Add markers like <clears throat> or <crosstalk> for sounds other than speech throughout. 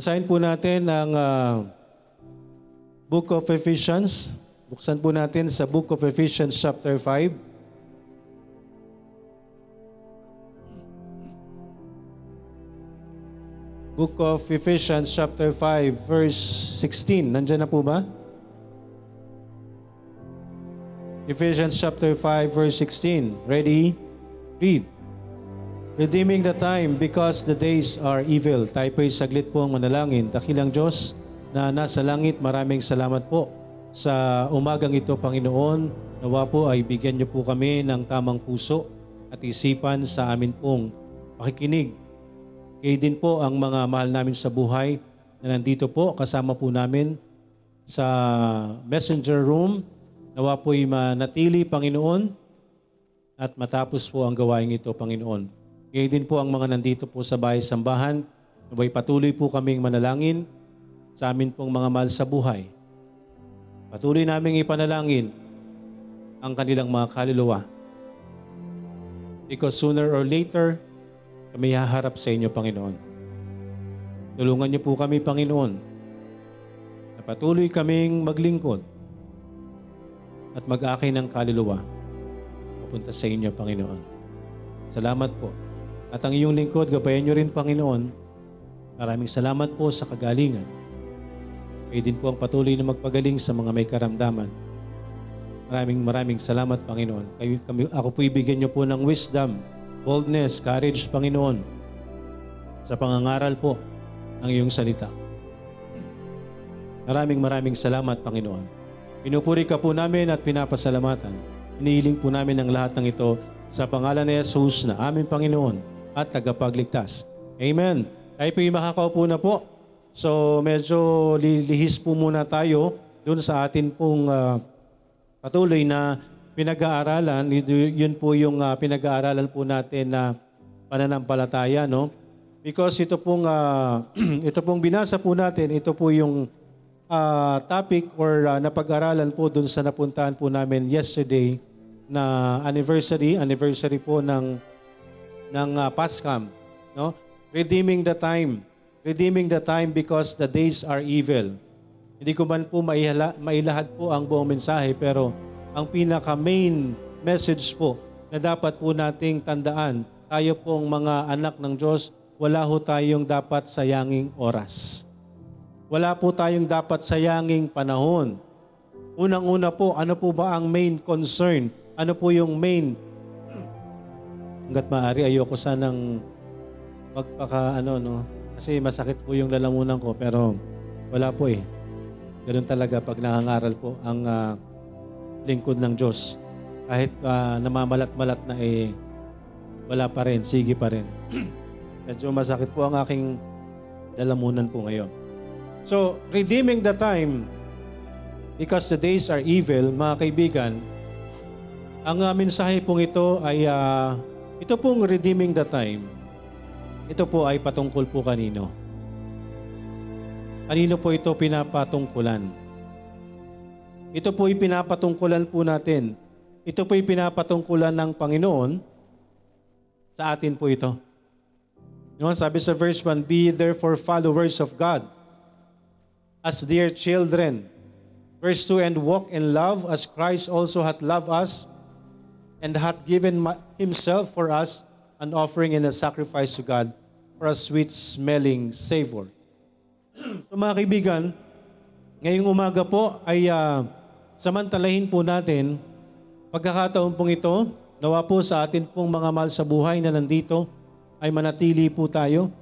Basahin po natin ang ah, Book of Ephesians. Buksan po natin sa Book of Ephesians chapter 5. Book of Ephesians chapter 5 verse 16. Nandiyan na po ba? Ephesians chapter 5 verse 16. Ready? Read. Redeeming the time because the days are evil. Tayo po'y saglit po ang manalangin. Dakilang Diyos na nasa langit, maraming salamat po sa umagang ito, Panginoon. Nawa po ay bigyan niyo po kami ng tamang puso at isipan sa amin pong pakikinig. Kayo din po ang mga mahal namin sa buhay na nandito po kasama po namin sa messenger room. Nawa po'y manatili, Panginoon, at matapos po ang gawain ito, Panginoon. Ngayon din po ang mga nandito po sa bahay sambahan, naway patuloy po kaming manalangin sa amin pong mga mahal sa buhay. Patuloy naming ipanalangin ang kanilang mga kaluluwa. Because sooner or later, kami haharap sa inyo, Panginoon. Tulungan niyo po kami, Panginoon, na patuloy kaming maglingkod at mag-akay ng kaluluwa papunta sa inyo, Panginoon. Salamat po. At ang iyong lingkod, gabayan niyo rin, Panginoon. Maraming salamat po sa kagalingan. Kayo din po ang patuloy na magpagaling sa mga may karamdaman. Maraming maraming salamat, Panginoon. Kayo, kami, ako po ibigyan niyo po ng wisdom, boldness, courage, Panginoon, sa pangangaral po ng iyong salita. Maraming maraming salamat, Panginoon. Pinupuri ka po namin at pinapasalamatan. Inihiling po namin ang lahat ng ito sa pangalan ni Jesus na aming Panginoon at tagapagligtas. Amen. Tayo po yung makakaupo na po. So medyo lilihis po muna tayo dun sa atin pong ah, patuloy na pinag-aaralan. Yun po yung ah, pinag-aaralan po natin na pananampalataya, no? Because ito pong ah, <clears throat> ito pong binasa po natin, ito po yung ah, topic or ah, napag-aralan po dun sa napuntahan po namin yesterday na anniversary, anniversary po ng ng uh, Pascham, no? Redeeming the time. Redeeming the time because the days are evil. Hindi ko man po maihala, mailahad po ang buong mensahe pero ang pinaka main message po na dapat po nating tandaan, tayo pong mga anak ng Diyos, wala ho tayong dapat sayanging oras. Wala po tayong dapat sayanging panahon. Unang-una po, ano po ba ang main concern? Ano po yung main hanggat maaari ayoko sanang magpaka ano no kasi masakit po yung lalamunan ko pero wala po eh. Ganun talaga pag nangangaral po ang ah, lingkod ng Diyos. Kahit ah, namamalat-malat na eh wala pa rin, sige pa rin. <clears throat> Medyo masakit po ang aking lalamunan po ngayon. So, redeeming the time because the days are evil, mga kaibigan, ang uh, mensahe pong ito ay ah, ito pong redeeming the time. Ito po ay patungkol po kanino. Kanino po ito pinapatungkulan? Ito po ay pinapatungkulan po natin. Ito po ay pinapatungkulan ng Panginoon sa atin po ito. No, sabi sa verse 1, Be therefore followers of God as dear children. Verse 2, And walk in love as Christ also hath loved us and hath given ma- himself for us an offering and a sacrifice to God for a sweet-smelling savor. <clears throat> so mga kaibigan, ngayong umaga po ay ah, samantalahin po natin pagkakataon pong ito, nawa po sa atin pong mga mahal sa buhay na nandito ay manatili po tayo.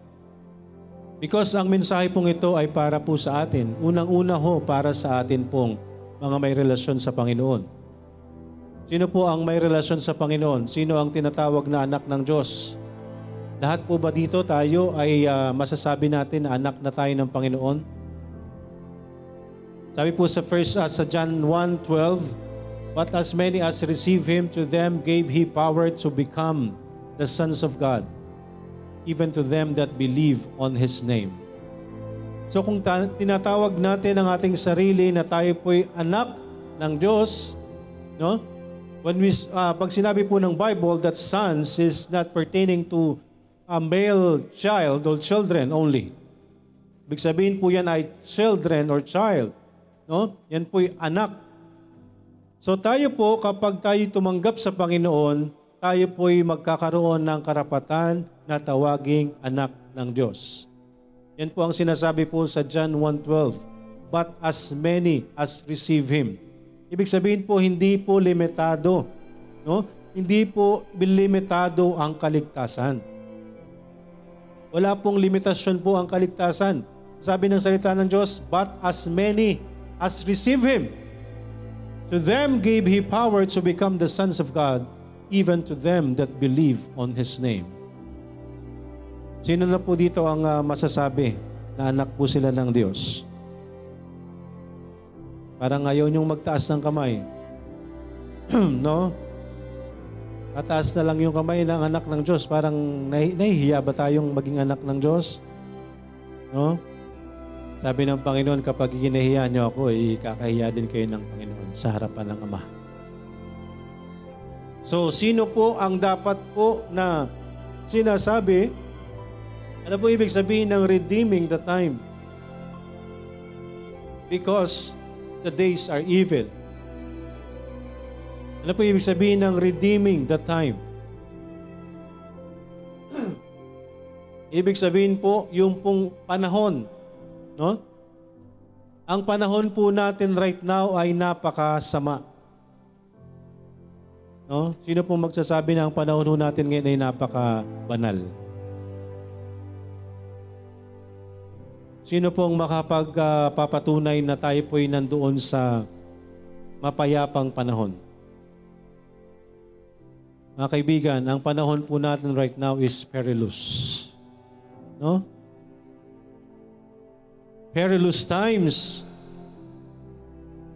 Because ang mensahe pong ito ay para po sa atin. Unang-una ho para sa atin pong mga may relasyon sa Panginoon. Sino po ang may relasyon sa Panginoon? Sino ang tinatawag na anak ng Diyos? Lahat po ba dito tayo ay ah, masasabi natin na anak na tayo ng Panginoon? Sabi po sa first uh, sa John 1:12, But as many as receive him to them gave he power to become the sons of God, even to them that believe on his name. So kung ta- tinatawag natin ang ating sarili na tayo po'y anak ng Diyos, no? When we uh, pag sinabi po ng Bible that sons is not pertaining to a male child or children only. Ibig sabihin po yan ay children or child. No? Yan po'y anak. So tayo po, kapag tayo tumanggap sa Panginoon, tayo po'y magkakaroon ng karapatan na tawaging anak ng Diyos. Yan po ang sinasabi po sa John 1.12. But as many as receive Him. Ibig sabihin po, hindi po limitado. No? Hindi po limitado ang kaligtasan. Wala pong limitasyon po ang kaligtasan. Sabi ng salita ng Diyos, But as many as receive Him, to them gave He power to become the sons of God, even to them that believe on His name. Sino na po dito ang uh, masasabi na anak po sila ng Diyos? Parang ayaw niyong magtaas ng kamay. <clears throat> no? Tataas na lang yung kamay ng anak ng Diyos. Parang nahi- nahihiya ba tayong maging anak ng Diyos? No? Sabi ng Panginoon, kapag ginahiya niyo ako, ikakahiya din kayo ng Panginoon sa harapan ng Ama. So, sino po ang dapat po na sinasabi ano po ibig sabihin ng redeeming the time? Because the days are evil. Ano po ibig sabihin ng redeeming the time? <clears throat> ibig sabihin po, yung pong panahon, no? Ang panahon po natin right now ay napakasama. No? Sino po magsasabi na ang panahon natin ngayon ay napaka-banal? Sino pong makapagpapatunay na tayo po'y nandoon sa mapayapang panahon? Mga kaibigan, ang panahon po natin right now is perilous. No? Perilous times.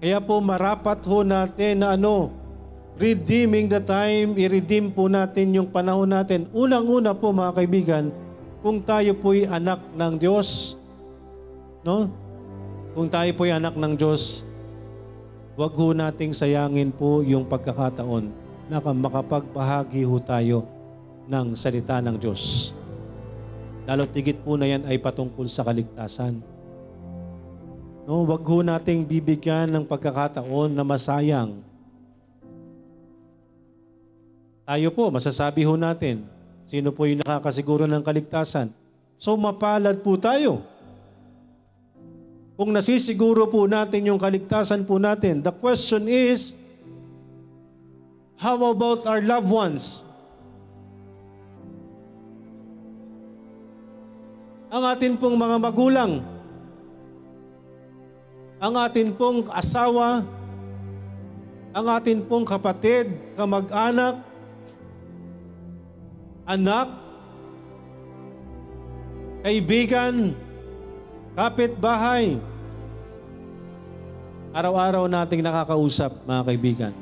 Kaya po marapat ho natin na ano, redeeming the time, i-redeem po natin yung panahon natin. Unang-una po mga kaibigan, kung tayo po'y anak ng Diyos, No? Kung tayo po ay anak ng Diyos, wag ho nating sayangin po yung pagkakataon na makapagbahagi ho tayo ng salita ng Diyos. Lalo tigit po na yan ay patungkol sa kaligtasan. No, wag ho nating bibigyan ng pagkakataon na masayang. Tayo po, masasabi ho natin, sino po yung nakakasiguro ng kaligtasan? So mapalad po tayo. Kung nasisiguro po natin yung kaligtasan po natin, the question is, how about our loved ones? Ang atin pong mga magulang, ang atin pong asawa, ang atin pong kapatid, kamag-anak, anak, kaibigan, kapitbahay, Araw-araw nating nakakausap, mga kaibigan.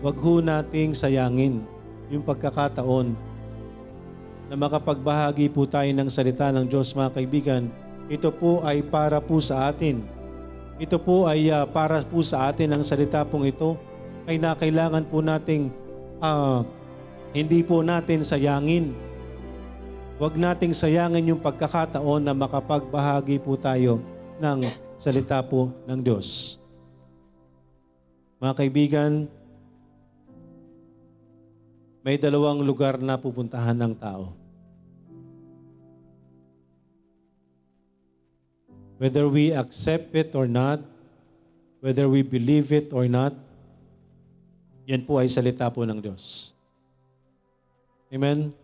Huwag ho nating sayangin yung pagkakataon na makapagbahagi po tayo ng salita ng Diyos, mga kaibigan. Ito po ay para po sa atin. Ito po ay uh, para po sa atin ang salita pong ito ay nakailangan po nating uh, hindi po natin sayangin. Huwag nating sayangin yung pagkakataon na makapagbahagi po tayo ng salita po ng Diyos. Mga kaibigan, may dalawang lugar na pupuntahan ng tao. Whether we accept it or not, whether we believe it or not, yan po ay salita po ng Diyos. Amen?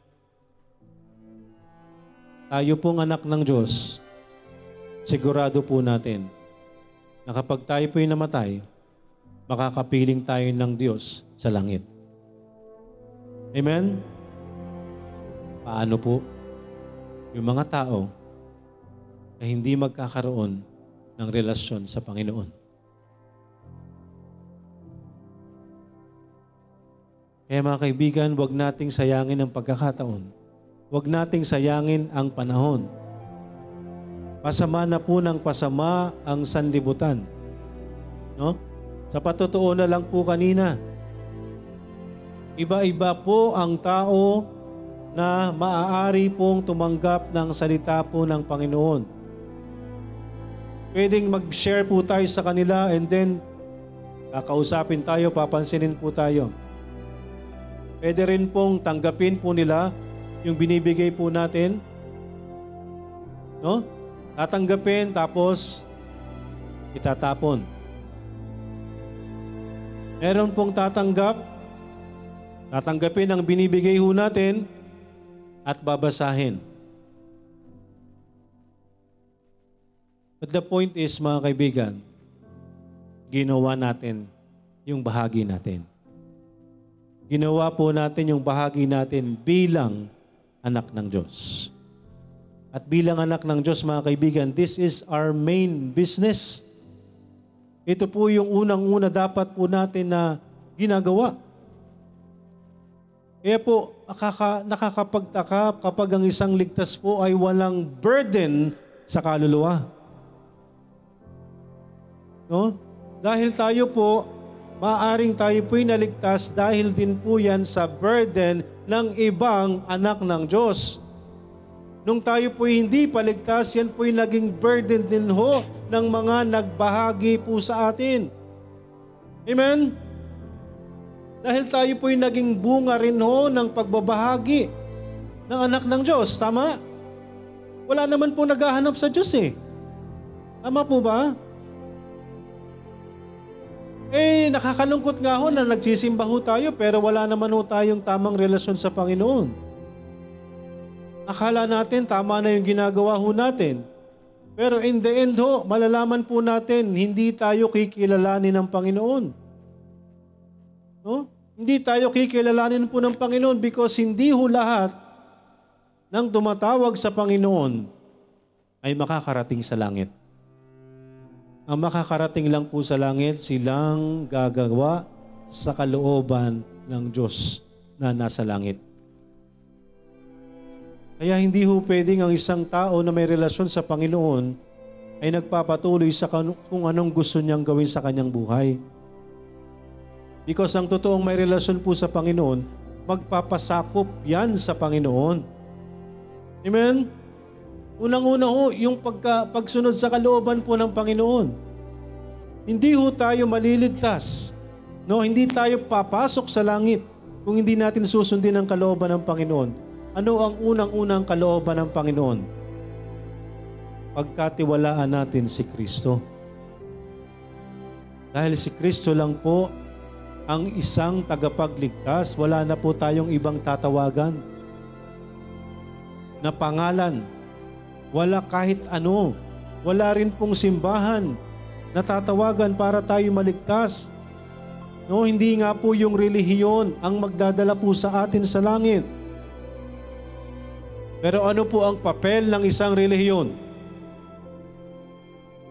Tayo pong anak ng Diyos, sigurado po natin na kapag tayo po'y namatay, makakapiling tayo ng Diyos sa langit. Amen? Paano po yung mga tao na hindi magkakaroon ng relasyon sa Panginoon? Kaya mga kaibigan, huwag nating sayangin ang pagkakataon. Huwag nating sayangin ang panahon Pasama na po ng pasama ang sanlibutan. No? Sa patotoo na lang po kanina, iba-iba po ang tao na maaari pong tumanggap ng salita po ng Panginoon. Pwedeng mag-share po tayo sa kanila and then kakausapin tayo, papansinin po tayo. Pwede rin pong tanggapin po nila yung binibigay po natin. No? Tatanggapin tapos itatapon. Meron pong tatanggap, tatanggapin ang binibigay ho natin at babasahin. But the point is, mga kaibigan, ginawa natin yung bahagi natin. Ginawa po natin yung bahagi natin bilang anak ng Diyos. At bilang anak ng Diyos, mga kaibigan, this is our main business. Ito po yung unang-una dapat po natin na ginagawa. Kaya po, nakaka, nakakapagtaka kapag ang isang ligtas po ay walang burden sa kaluluwa. No? Dahil tayo po, maaring tayo po'y naligtas dahil din po yan sa burden ng ibang anak ng Diyos. Nung tayo po'y hindi paligtas, yan po'y naging burden din ho ng mga nagbahagi po sa atin. Amen? Dahil tayo po'y naging bunga rin ho ng pagbabahagi ng anak ng Diyos. Tama? Wala naman po naghahanap sa Diyos eh. Tama po ba? Eh, nakakalungkot nga ho na nagsisimba ho tayo pero wala naman ho tayong tamang relasyon sa Panginoon. Akala natin tama na yung ginagawa ho natin. Pero in the end ho, malalaman po natin, hindi tayo kikilalanin ng Panginoon. No? Hindi tayo kikilalanin po ng Panginoon because hindi ho lahat ng tumatawag sa Panginoon ay makakarating sa langit. Ang makakarating lang po sa langit, silang gagawa sa kalooban ng Diyos na nasa langit. Kaya hindi ho pwedeng ang isang tao na may relasyon sa Panginoon ay nagpapatuloy sa kung anong gusto niyang gawin sa kanyang buhay. Because ang totoong may relasyon po sa Panginoon, magpapasakop yan sa Panginoon. Amen? Unang-una ho, yung pagka, pagsunod sa kalooban po ng Panginoon. Hindi ho tayo maliligtas. No, hindi tayo papasok sa langit kung hindi natin susundin ang kalooban ng Panginoon. Ano ang unang-unang kalooban ng Panginoon? Pagkatiwalaan natin si Kristo. Dahil si Kristo lang po ang isang tagapagligtas, wala na po tayong ibang tatawagan na pangalan wala kahit ano. Wala rin pong simbahan na tatawagan para tayo maligtas. No, hindi nga po yung relihiyon ang magdadala po sa atin sa langit. Pero ano po ang papel ng isang relihiyon?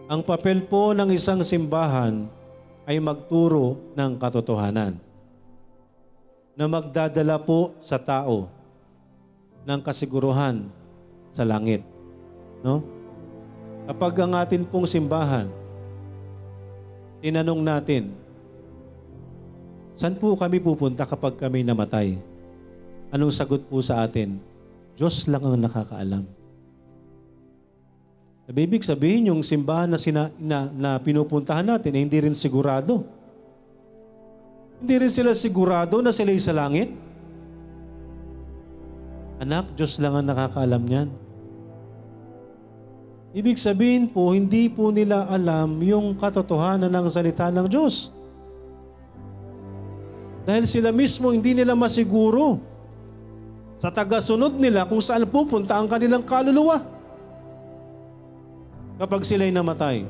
Ang papel po ng isang simbahan ay magturo ng katotohanan na magdadala po sa tao ng kasiguruhan sa langit. No? Kapag ang atin pong simbahan, tinanong natin, saan po kami pupunta kapag kami namatay? Anong sagot po sa atin? Diyos lang ang nakakaalam. Ibig sabihin, yung simbahan na, sina, na, na pinupuntahan natin, eh, hindi rin sigurado. Hindi rin sila sigurado na sila sa langit. Anak, Diyos lang ang nakakaalam niyan. Ibig sabihin po, hindi po nila alam yung katotohanan ng salita ng Diyos. Dahil sila mismo hindi nila masiguro sa tagasunod nila kung saan pupunta ang kanilang kaluluwa kapag sila'y namatay.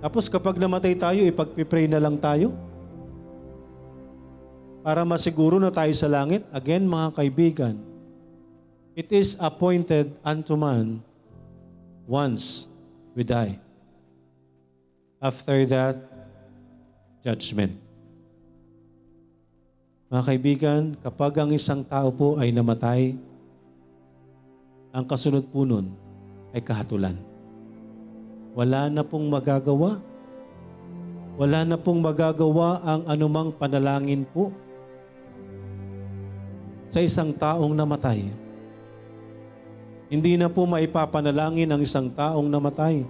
Tapos kapag namatay tayo, ipagpipray na lang tayo para masiguro na tayo sa langit. Again, mga kaibigan, it is appointed unto man once we die. After that, judgment. Mga kaibigan, kapag ang isang tao po ay namatay, ang kasunod po nun ay kahatulan. Wala na pong magagawa. Wala na pong magagawa ang anumang panalangin po. sa isang taong namatay. Hindi na po maipapanalangin ang isang taong namatay.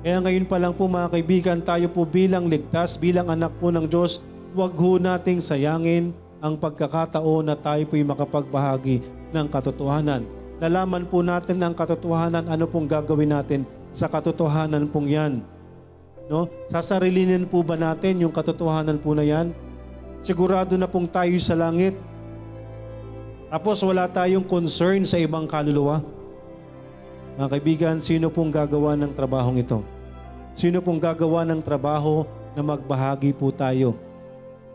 Kaya ngayon pa lang po mga kaibigan, tayo po bilang ligtas, bilang anak po ng Diyos, huwag ho nating sayangin ang pagkakataon na tayo po'y makapagbahagi ng katotohanan. Nalaman po natin ang katotohanan, ano pong gagawin natin sa katotohanan pong yan. No? Sasarilinin po ba natin yung katotohanan po na yan? Sigurado na pong tayo sa langit. Tapos wala tayong concern sa ibang kaluluwa. Mga kaibigan, sino pong gagawa ng trabahong ito? Sino pong gagawa ng trabaho na magbahagi po tayo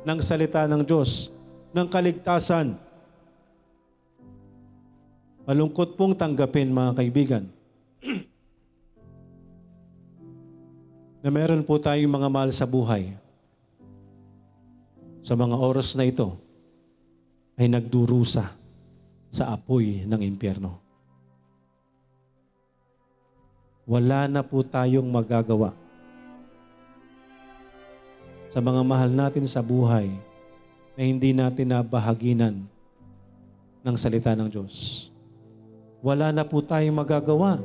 ng salita ng Diyos, ng kaligtasan? Malungkot pong tanggapin mga kaibigan <clears throat> na meron po tayong mga mahal sa buhay sa mga oras na ito ay nagdurusa sa apoy ng impyerno. Wala na po tayong magagawa sa mga mahal natin sa buhay na hindi natin nabahaginan ng salita ng Diyos. Wala na po tayong magagawa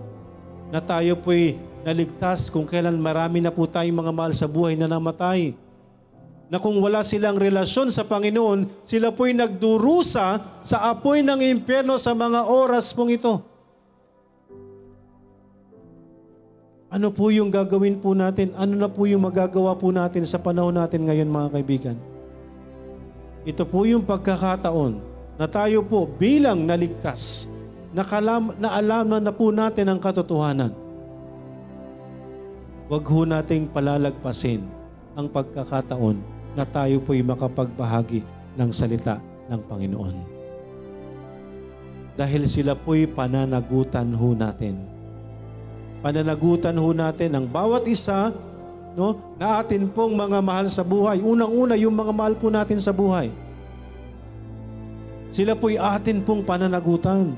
na tayo po'y naligtas kung kailan marami na po tayong mga mahal sa buhay na namatay na kung wala silang relasyon sa Panginoon, sila po'y nagdurusa sa apoy ng impyerno sa mga oras pong ito. Ano po yung gagawin po natin? Ano na po yung magagawa po natin sa panahon natin ngayon mga kaibigan? Ito po yung pagkakataon na tayo po bilang naligtas, nakalam, naalaman na po natin ang katotohanan. Huwag ho nating palalagpasin ang pagkakataon na tayo po'y makapagbahagi ng salita ng Panginoon. Dahil sila po'y pananagutan ho natin. Pananagutan ho natin ang bawat isa no, na atin pong mga mahal sa buhay. Unang-una, yung mga mahal po natin sa buhay. Sila po'y atin pong pananagutan.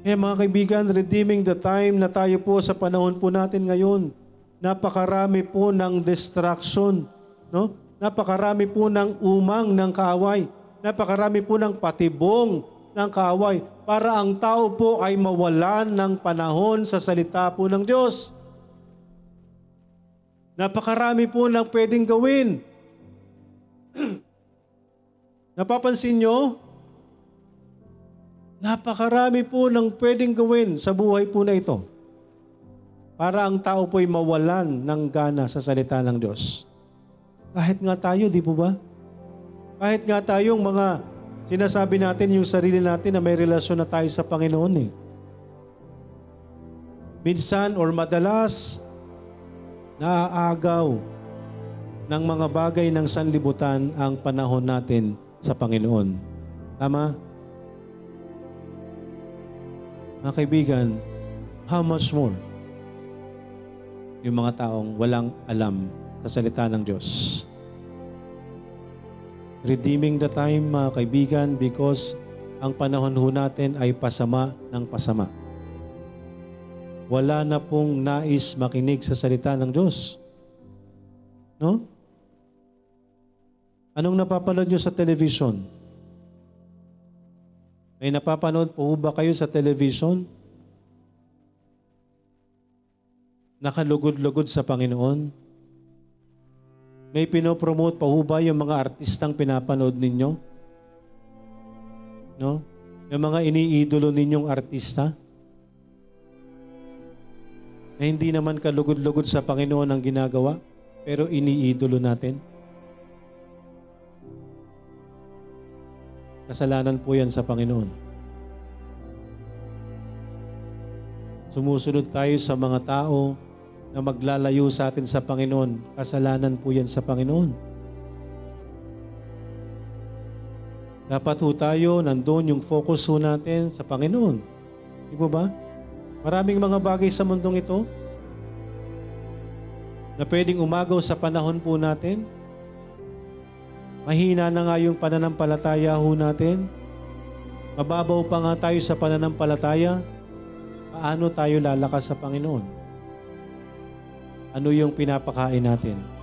Eh mga kaibigan, redeeming the time na tayo po sa panahon po natin ngayon napakarami po ng distraction, no? Napakarami po ng umang ng kaaway. Napakarami po ng patibong ng kaaway para ang tao po ay mawalan ng panahon sa salita po ng Diyos. Napakarami po ng pwedeng gawin. <clears throat> Napapansin nyo? Napakarami po ng pwedeng gawin sa buhay po na ito para ang tao po'y mawalan ng gana sa salita ng Diyos. Kahit nga tayo, di po ba? Kahit nga tayong mga sinasabi natin yung sarili natin na may relasyon na tayo sa Panginoon eh. Minsan or madalas, naaagaw ng mga bagay ng sanlibutan ang panahon natin sa Panginoon. Tama? Mga kaibigan, how much more? Yung mga taong walang alam sa salita ng Diyos. Redeeming the time, mga kaibigan, because ang panahon ho natin ay pasama ng pasama. Wala na pong nais makinig sa salita ng Diyos. No? Anong napapanood nyo sa television? May napapanood po ba kayo sa television? Nakalugod-lugod sa Panginoon? May pinopromote pa ho ba yung mga artistang pinapanood ninyo? No? Yung mga iniidolo ninyong artista? Na hindi naman kalugod-lugod sa Panginoon ang ginagawa, pero iniidolo natin? Kasalanan po yan sa Panginoon. Sumusunod tayo sa mga tao na maglalayo sa atin sa Panginoon. Kasalanan po yan sa Panginoon. Dapat ho tayo, nandun yung focus ho natin sa Panginoon. Di ba? Maraming mga bagay sa mundong ito na pwedeng umagaw sa panahon po natin. Mahina na nga yung pananampalataya ho natin. Mababaw pa nga tayo sa pananampalataya. Paano tayo lalakas sa Panginoon? Ano yung pinapakain natin.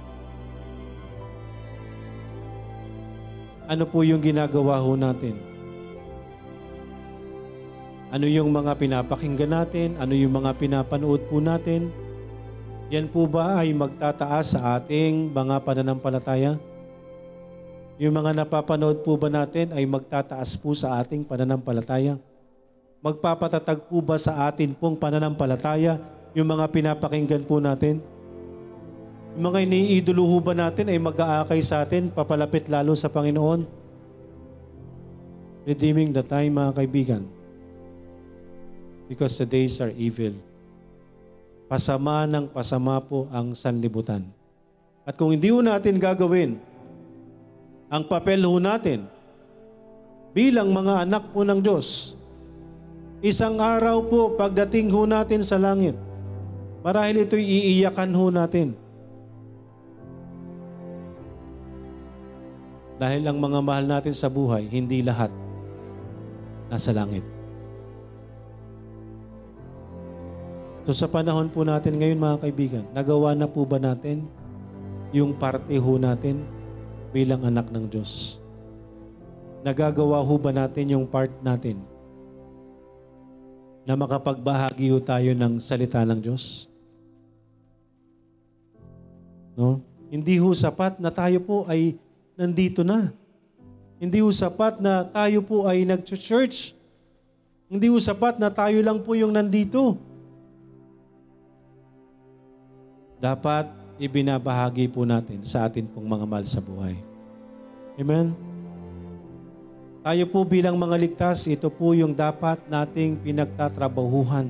ano po yung ginagawa ho natin? Ano yung mga pinapakinggan natin? Ano yung mga pinapanood po natin? Yan po ba ay magtataas sa ating mga pananampalataya? Yung mga napapanood po ba natin ay magtataas po sa ating pananampalataya? Magpapatatag po ba sa atin pong pananampalataya yung mga pinapakinggan po natin? Mga iniidolo ba natin ay mag-aakay sa atin, papalapit lalo sa Panginoon? Redeeming the time mga kaibigan. Because the days are evil. Pasama ng pasama po ang sanlibutan. At kung hindi ho natin gagawin ang papel ho natin bilang mga anak po ng Diyos, isang araw po pagdating ho natin sa langit, marahil ito'y iiyakan ho natin. Dahil ang mga mahal natin sa buhay, hindi lahat nasa langit. So sa panahon po natin ngayon mga kaibigan, nagawa na po ba natin yung parte ho natin bilang anak ng Diyos? Nagagawa ho ba natin yung part natin na makapagbahagi ho tayo ng salita ng Diyos? No? Hindi ho sapat na tayo po ay nandito na. Hindi ho sapat na tayo po ay nag-church. Hindi ho sapat na tayo lang po yung nandito. Dapat ibinabahagi po natin sa atin pong mga mahal sa buhay. Amen? Tayo po bilang mga ligtas, ito po yung dapat nating pinagtatrabahuhan.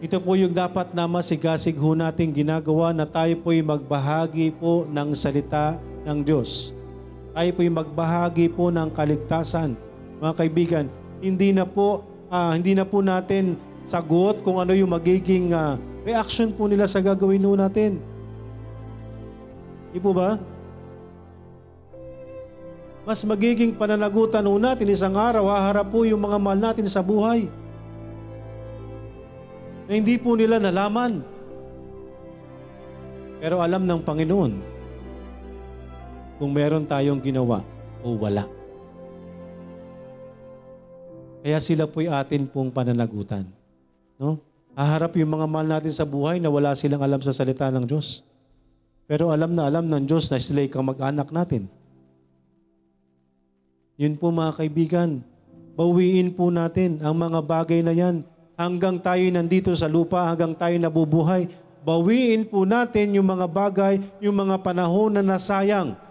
Ito po yung dapat na masigasig ho nating ginagawa na tayo po'y magbahagi po ng salita ng Diyos. Tayo po'y magbahagi po ng kaligtasan. Mga kaibigan, hindi na po ah, hindi na po natin sagot kung ano yung magiging ah, reaction po nila sa gagawin po natin. Di po ba? Mas magiging pananagutan po natin isang araw, haharap po yung mga mahal natin sa buhay. Na hindi po nila nalaman. Pero alam ng Panginoon kung meron tayong ginawa o wala. Kaya sila po'y atin pong pananagutan. No? Haharap yung mga mahal natin sa buhay na wala silang alam sa salita ng Diyos. Pero alam na alam ng Diyos na sila'y kamag-anak natin. Yun po mga kaibigan, bawiin po natin ang mga bagay na yan hanggang tayo nandito sa lupa, hanggang tayo nabubuhay. Bawiin po natin yung mga bagay, yung mga panahon na nasayang.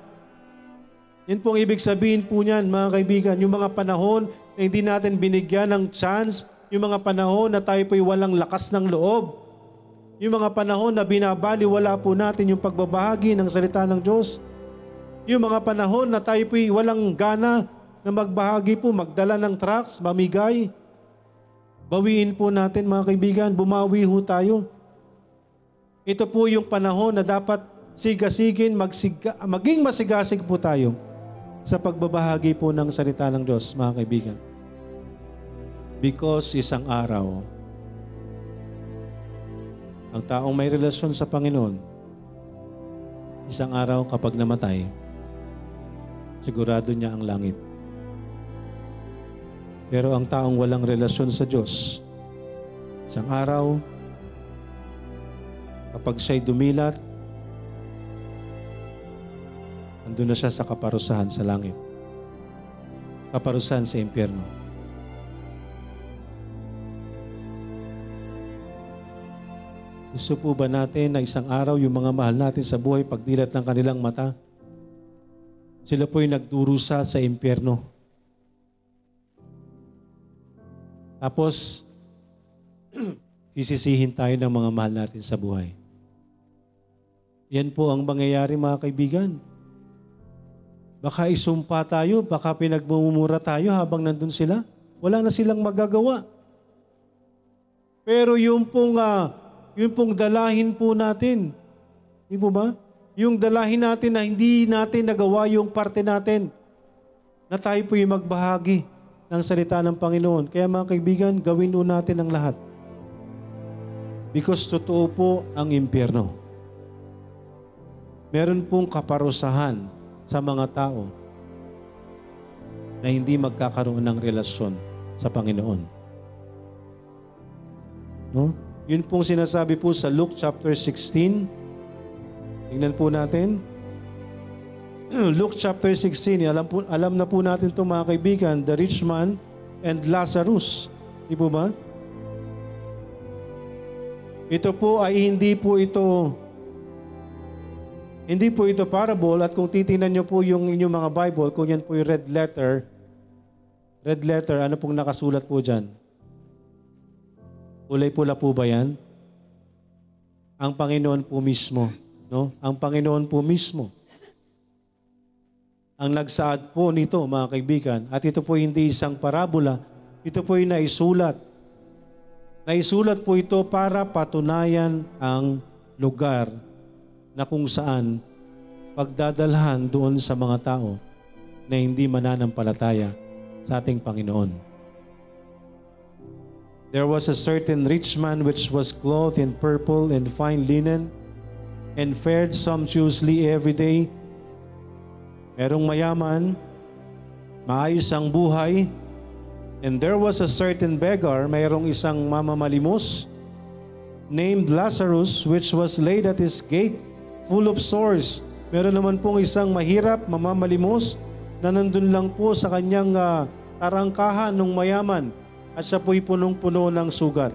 Yan po ang ibig sabihin po niyan, mga kaibigan, yung mga panahon na hindi natin binigyan ng chance, yung mga panahon na tayo po'y walang lakas ng loob, yung mga panahon na binabali wala po natin yung pagbabahagi ng salita ng Diyos, yung mga panahon na tayo po'y walang gana na magbahagi po, magdala ng trucks, mamigay, bawiin po natin mga kaibigan, bumawi ho tayo. Ito po yung panahon na dapat sigasigin, magsiga, maging masigasig po tayo sa pagbabahagi po ng salita ng Diyos, mga kaibigan. Because isang araw, ang taong may relasyon sa Panginoon, isang araw kapag namatay, sigurado niya ang langit. Pero ang taong walang relasyon sa Diyos, isang araw, kapag siya'y dumilat, andun na siya sa kaparusahan sa langit. Kaparusahan sa impyerno. Gusto po ba natin na isang araw yung mga mahal natin sa buhay pagdilat ng kanilang mata? Sila po'y nagdurusa sa impyerno. Tapos, <clears throat> sisisihin tayo ng mga mahal natin sa buhay. Yan po ang mangyayari mga kaibigan. Baka isumpa tayo, baka pinagmumura tayo habang nandun sila. Wala na silang magagawa. Pero yung pong, uh, yung pong dalahin po natin, di po ba? Yung dalahin natin na hindi natin nagawa yung parte natin, na tayo po yung magbahagi ng salita ng Panginoon. Kaya mga kaibigan, gawin po natin ang lahat. Because totoo po ang impyerno. Meron pong kaparusahan sa mga tao na hindi magkakaroon ng relasyon sa Panginoon. No? Yun pong sinasabi po sa Luke chapter 16. Tingnan po natin. <clears throat> Luke chapter 16, alam, po, alam na po natin ito mga kaibigan, the rich man and Lazarus. Di po ba? Ito po ay hindi po ito hindi po ito parable at kung titingnan niyo po yung inyong mga Bible, kung yan po yung red letter, red letter, ano pong nakasulat po dyan? Kulay pula po ba yan? Ang Panginoon po mismo. No? Ang Panginoon po mismo. Ang nagsaad po nito, mga kaibigan, at ito po hindi isang parabola, ito po ay naisulat. Naisulat po ito para patunayan ang lugar na kung saan pagdadalhan doon sa mga tao na hindi mananampalataya sa ating Panginoon. There was a certain rich man which was clothed in purple and fine linen and fared sumptuously every day. Merong mayaman, maayos ang buhay, and there was a certain beggar, mayroong isang mamamalimos, named Lazarus, which was laid at his gate full of sores. Meron naman pong isang mahirap, mamamalimos, na nandun lang po sa kanyang uh, tarangkahan ng mayaman at siya po'y punong-puno ng sugat.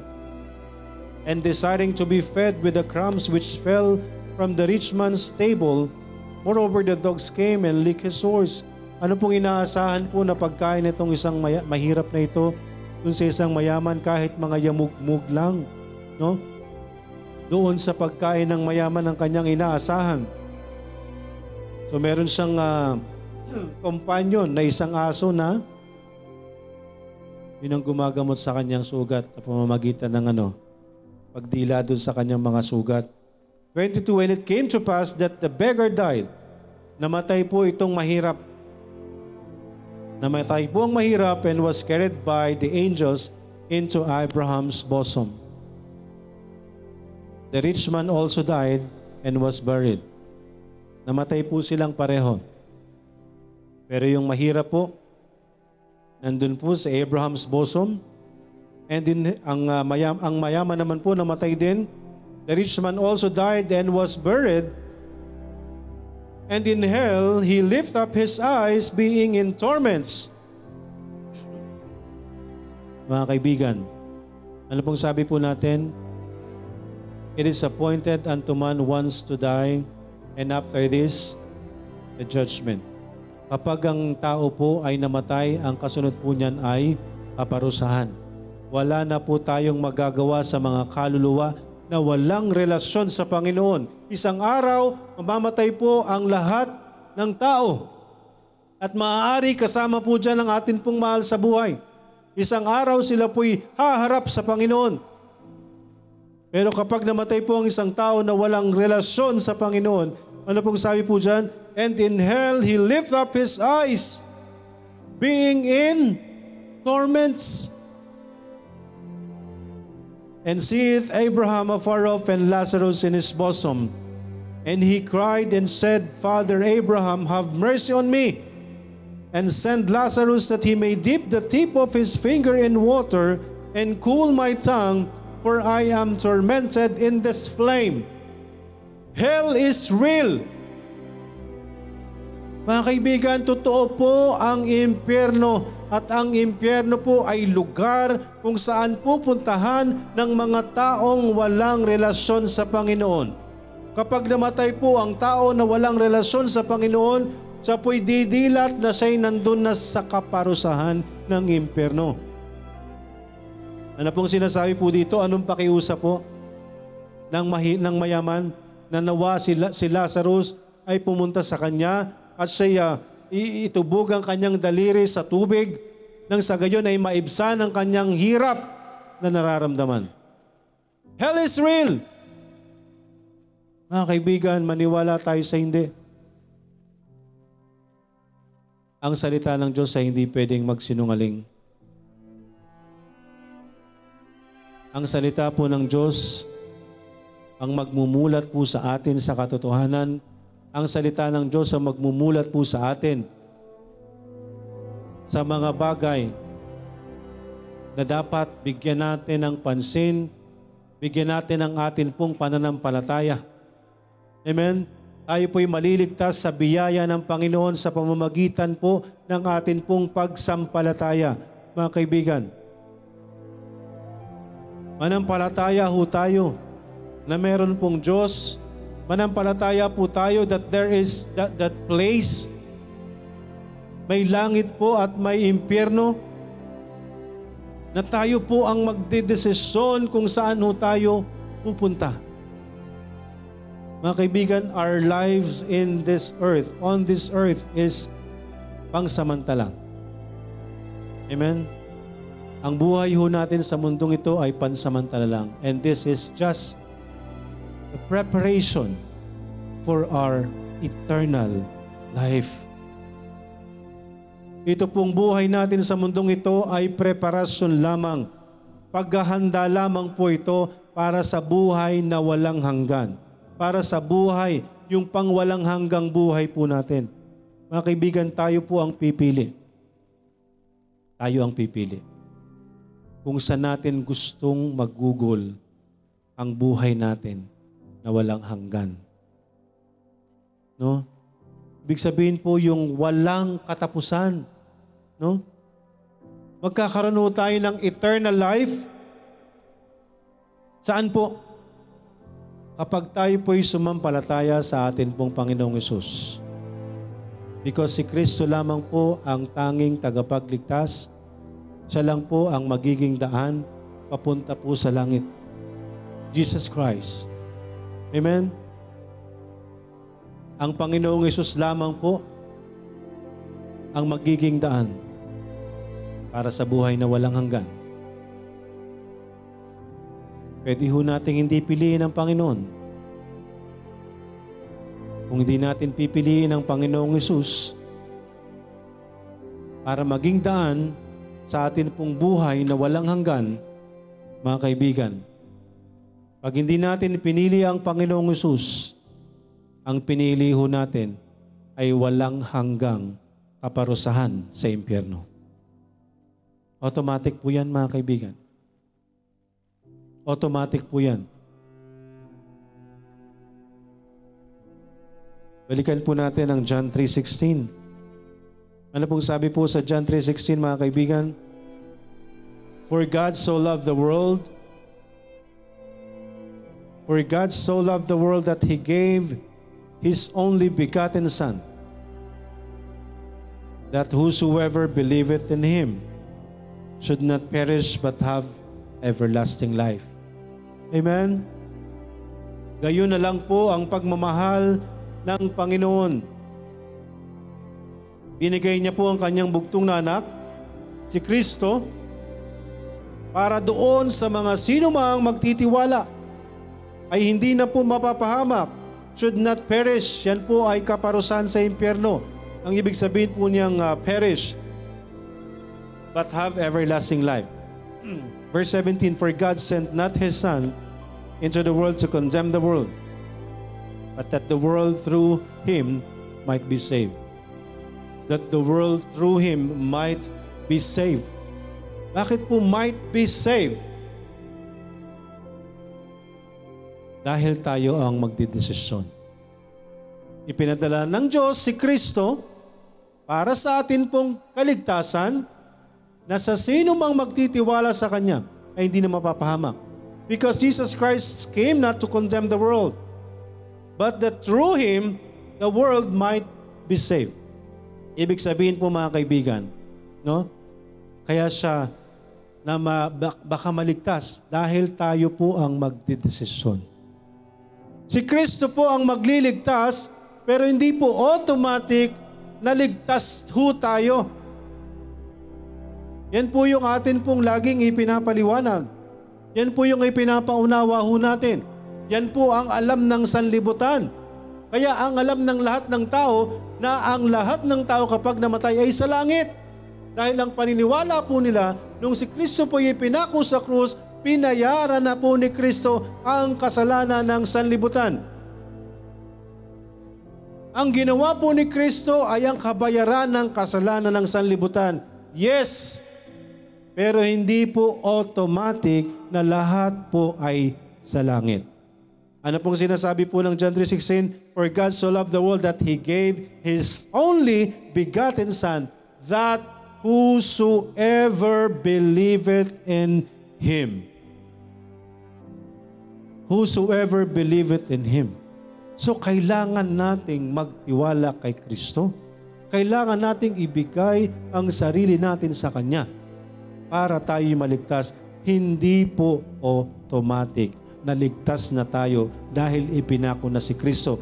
And desiring to be fed with the crumbs which fell from the rich man's table, moreover the dogs came and licked his sores. Ano pong inaasahan po na pagkain nitong isang maya- mahirap na ito dun sa isang mayaman kahit mga yamug-mug lang? No? Doon sa pagkain ng mayaman ng kanyang inaasahan. So meron siyang uh, companion na isang aso na yun ang gumagamot sa kanyang sugat sa pamamagitan ng ano, pagdila doon sa kanyang mga sugat. 22, When it came to pass that the beggar died, namatay po itong mahirap. Namatay po ang mahirap and was carried by the angels into Abraham's bosom. The rich man also died and was buried. Namatay po silang pareho. Pero yung mahirap po, nandun po sa Abraham's bosom. And din ang, uh, mayam, ang mayaman naman po namatay din. The rich man also died and was buried. And in hell, he lift up his eyes being in torments. Mga kaibigan, ano pong sabi po natin? It is appointed unto man once to die, and after this, the judgment. Kapag ang tao po ay namatay, ang kasunod po niyan ay kaparusahan. Wala na po tayong magagawa sa mga kaluluwa na walang relasyon sa Panginoon. Isang araw, mamamatay po ang lahat ng tao. At maaari kasama po dyan ang atin pong mahal sa buhay. Isang araw sila po'y haharap sa Panginoon. Pero kapag namatay po ang isang tao na walang relasyon sa Panginoon, ano pong sabi po dyan? And in hell, he lift up his eyes, being in torments. And seeth Abraham afar off and Lazarus in his bosom. And he cried and said, Father Abraham, have mercy on me, and send Lazarus that he may dip the tip of his finger in water and cool my tongue, for I am tormented in this flame. Hell is real. Mga kaibigan, totoo po ang impyerno at ang impyerno po ay lugar kung saan pupuntahan ng mga taong walang relasyon sa Panginoon. Kapag namatay po ang tao na walang relasyon sa Panginoon, siya po'y didilat na siya'y nandun na sa kaparusahan ng impyerno. Ano pong sinasabi po dito? Anong pakiusap po ng, mahi, ng mayaman na nawa si, si Lazarus ay pumunta sa kanya at siya itubog ang kanyang daliri sa tubig nang sa gayon ay maibsan ang kanyang hirap na nararamdaman. Hell is real! Mga kaibigan, maniwala tayo sa hindi. Ang salita ng Diyos ay hindi pwedeng magsinungaling. Ang salita po ng Diyos ang magmumulat po sa atin sa katotohanan. Ang salita ng Diyos ang magmumulat po sa atin sa mga bagay na dapat bigyan natin ng pansin, bigyan natin ng atin pong pananampalataya. Amen? Tayo po'y maliligtas sa biyaya ng Panginoon sa pamamagitan po ng atin pong pagsampalataya. Mga kaibigan, manampalataya ho tayo na meron pong Diyos. Manampalataya po tayo that there is that, that place may langit po at may impyerno na tayo po ang magdedesisyon kung saan ho tayo pupunta. Mga kaibigan, our lives in this earth, on this earth is pangsamantalang. Amen? Ang buhay ho natin sa mundong ito ay pansamantala lang. And this is just the preparation for our eternal life. Ito pong buhay natin sa mundong ito ay preparasyon lamang. Paghahanda lamang po ito para sa buhay na walang hanggan. Para sa buhay, yung pangwalang hanggang buhay po natin. Mga kaibigan, tayo po ang pipili. Tayo ang pipili. Kung saan natin gustong magugol ang buhay natin na walang hanggan. No? Ibig sabihin po yung walang katapusan. No? Magkakaroon tayo ng eternal life. Saan po? Kapag tayo po'y sumampalataya sa atin pong Panginoong Yesus. Because si Kristo lamang po ang tanging tagapagligtas. Siya lang po ang magiging daan papunta po sa langit. Jesus Christ. Amen? Ang Panginoong Yesus lamang po ang magiging daan para sa buhay na walang hanggan. Pwede ho natin hindi piliin ang Panginoon. Kung hindi natin pipiliin ang Panginoong Yesus para maging daan sa atin pong buhay na walang hanggan, mga kaibigan, pag hindi natin pinili ang Panginoong Yesus, ang pinili ho natin ay walang hanggang kaparusahan sa impyerno. Automatic po yan mga kaibigan. Automatic po yan. Balikan po natin ang John 3.16. Ano pong sabi po sa John 3.16 mga kaibigan? For God so loved the world, For God so loved the world that He gave His only begotten Son, that whosoever believeth in Him should not perish but have everlasting life. Amen? Gayon na lang po ang pagmamahal ng Panginoon. Binigay niya po ang kanyang bugtong na anak, si Kristo, para doon sa mga sino mang magtitiwala ay hindi na po mapapahamak, should not perish. Yan po ay kaparusan sa impyerno. Ang ibig sabihin po niyang uh, perish but have everlasting life. <clears throat> Verse 17, For God sent not His Son into the world to condemn the world, but that the world through Him might be saved. That the world through Him might be saved. Bakit po might be saved? Dahil tayo ang magdidesisyon. Ipinadala ng Diyos si Kristo para sa atin pong kaligtasan na sa sino mang magtitiwala sa Kanya ay hindi na mapapahamak. Because Jesus Christ came not to condemn the world, but that through Him, the world might be saved. Ibig sabihin po mga kaibigan, no? Kaya siya na baka maligtas dahil tayo po ang magdidesisyon. Si Kristo po ang magliligtas pero hindi po automatic na ligtas ho tayo yan po yung atin pong laging ipinapaliwanag. Yan po yung ipinapaunawa ho natin. Yan po ang alam ng sanlibutan. Kaya ang alam ng lahat ng tao na ang lahat ng tao kapag namatay ay sa langit. Dahil ang paniniwala po nila, nung si Kristo po ay pinako sa krus, pinayaran na po ni Kristo ang kasalanan ng sanlibutan. Ang ginawa po ni Kristo ay ang kabayaran ng kasalanan ng sanlibutan Yes, pero hindi po automatic na lahat po ay sa langit. Ano pong sinasabi po ng John 3.16? For God so loved the world that He gave His only begotten Son, that whosoever believeth in Him. Whosoever believeth in Him. So kailangan nating magtiwala kay Kristo. Kailangan nating ibigay ang sarili natin sa Kanya para tayo maligtas. Hindi po automatic naligtas na tayo dahil ipinako na si Kristo.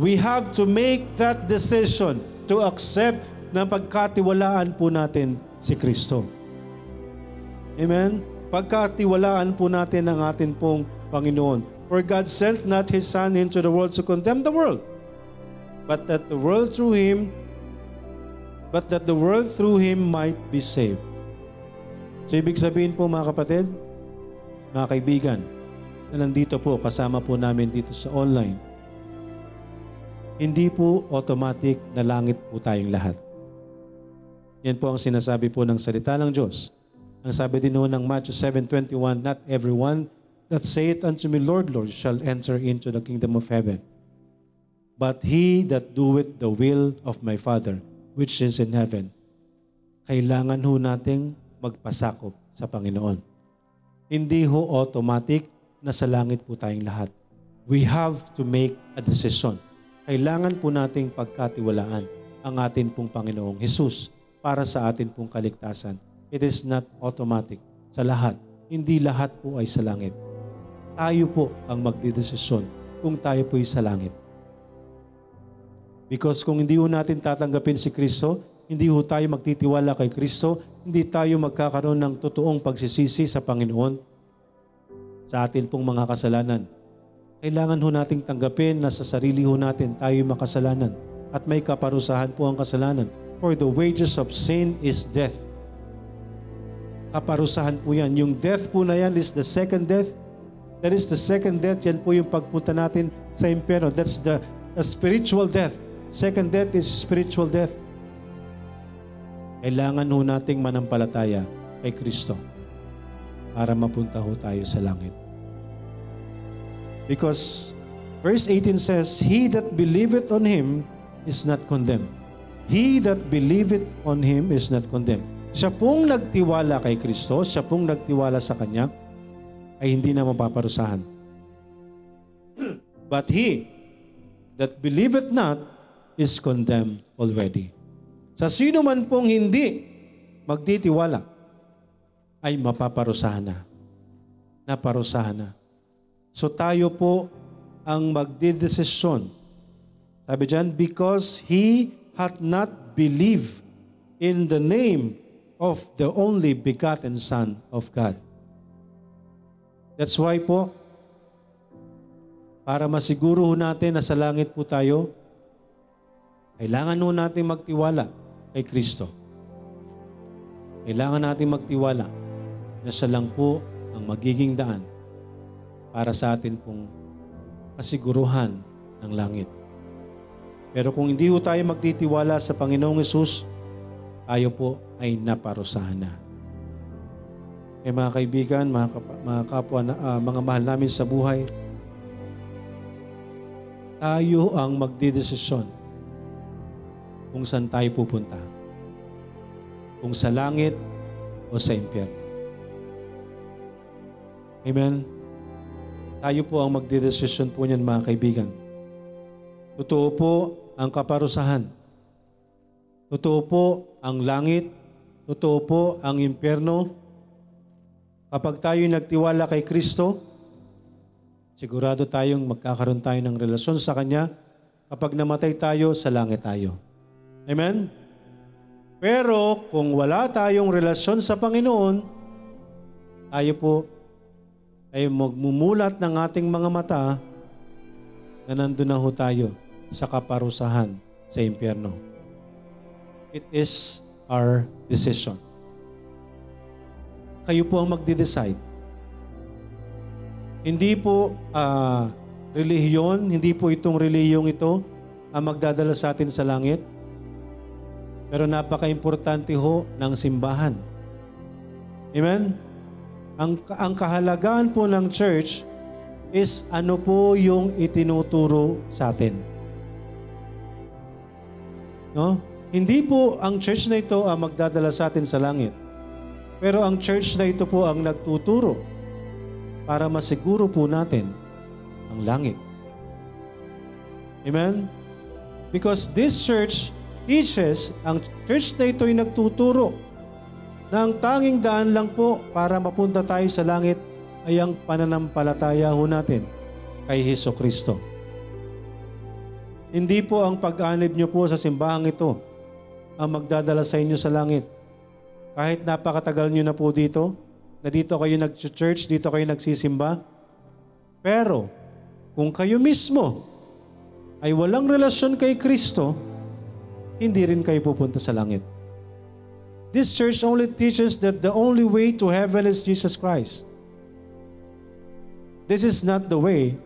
We have to make that decision to accept na pagkatiwalaan po natin si Kristo. Amen? Pagkatiwalaan po natin ang atin pong Panginoon. For God sent not His Son into the world to condemn the world, but that the world through Him, but that the world through Him might be saved. So ibig sabihin po mga kapatid, mga kaibigan, na nandito po, kasama po namin dito sa online, hindi po automatic na langit po tayong lahat. Yan po ang sinasabi po ng salita ng Diyos. Ang sabi din noon ng Matthew 7.21, Not everyone that saith unto me, Lord, Lord, shall enter into the kingdom of heaven. But he that doeth the will of my Father, which is in heaven. Kailangan ho nating magpasakop sa Panginoon. Hindi ho automatic na sa langit po tayong lahat. We have to make a decision. Kailangan po nating pagkatiwalaan ang atin pong Panginoong Jesus para sa atin pong kaligtasan. It is not automatic sa lahat. Hindi lahat po ay sa langit. Tayo po ang magdidesisyon kung tayo po ay sa langit. Because kung hindi ho natin tatanggapin si Kristo, hindi ho tayo magtitiwala kay Kristo, hindi tayo magkakaroon ng totoong pagsisisi sa Panginoon sa atin pong mga kasalanan. Kailangan ho nating tanggapin na sa sarili ho natin tayo makasalanan at may kaparusahan po ang kasalanan. For the wages of sin is death. Kaparusahan po yan. Yung death po na yan is the second death. That is the second death. Yan po yung pagpunta natin sa impyerno. That's the, the spiritual death. Second death is spiritual death. Kailangan ho nating manampalataya kay Kristo para mapunta ho tayo sa langit. Because verse 18 says, He that believeth on Him is not condemned. He that believeth on Him is not condemned. Siya pong nagtiwala kay Kristo, siya pong nagtiwala sa Kanya, ay hindi na mapaparusahan. <clears throat> But he that believeth not is condemned already. Sa sino man pong hindi magtitiwala, ay mapaparusahan na. Naparusahan na. So tayo po ang magdidesisyon. Sabi dyan, because he hath not believed in the name of the only begotten Son of God. That's why po, para masiguro natin na sa langit po tayo, kailangan ho natin magtiwala kay Kristo. Kailangan natin magtiwala na siya lang po ang magiging daan para sa atin pong kasiguruhan ng langit. Pero kung hindi ho tayo magtitiwala sa Panginoong Yesus, tayo po ay naparusahan na. Kaya mga kaibigan, mga, kap- mga kapwa, na, ah, mga mahal namin sa buhay, tayo ang magdidesisyon kung saan tayo pupunta. Kung sa langit o sa impyerno. Amen? Tayo po ang magdidesisyon po niyan mga kaibigan. Totoo po ang kaparusahan. Totoo po ang langit. Totoo po ang impyerno. Kapag tayo nagtiwala kay Kristo, sigurado tayong magkakaroon tayo ng relasyon sa Kanya. Kapag namatay tayo, sa langit tayo. Amen? Pero kung wala tayong relasyon sa Panginoon, tayo po ay magmumulat ng ating mga mata na nandun na ho tayo sa kaparusahan sa impyerno. It is our decision. Kayo po ang magde-decide. Hindi po ah, relihiyon, hindi po itong relihiyong ito ang magdadala sa atin sa langit. Pero napaka-importante ho ng simbahan. Amen? Ang, ang kahalagaan po ng church is ano po yung itinuturo sa atin. No? Hindi po ang church na ito ang magdadala sa atin sa langit. Pero ang church na ito po ang nagtuturo para masiguro po natin ang langit. Amen? Because this church teaches, ang church na ito ay nagtuturo na ang tanging daan lang po para mapunta tayo sa langit ay ang pananampalataya ho natin kay Heso Kristo. Hindi po ang pag-anib nyo po sa simbahang ito ang magdadala sa inyo sa langit. Kahit napakatagal nyo na po dito, na dito kayo nag-church, dito kayo nagsisimba. Pero, kung kayo mismo ay walang relasyon kay Kristo, hindi rin kayo pupunta sa langit. This church only teaches that the only way to heaven is Jesus Christ. This is not the way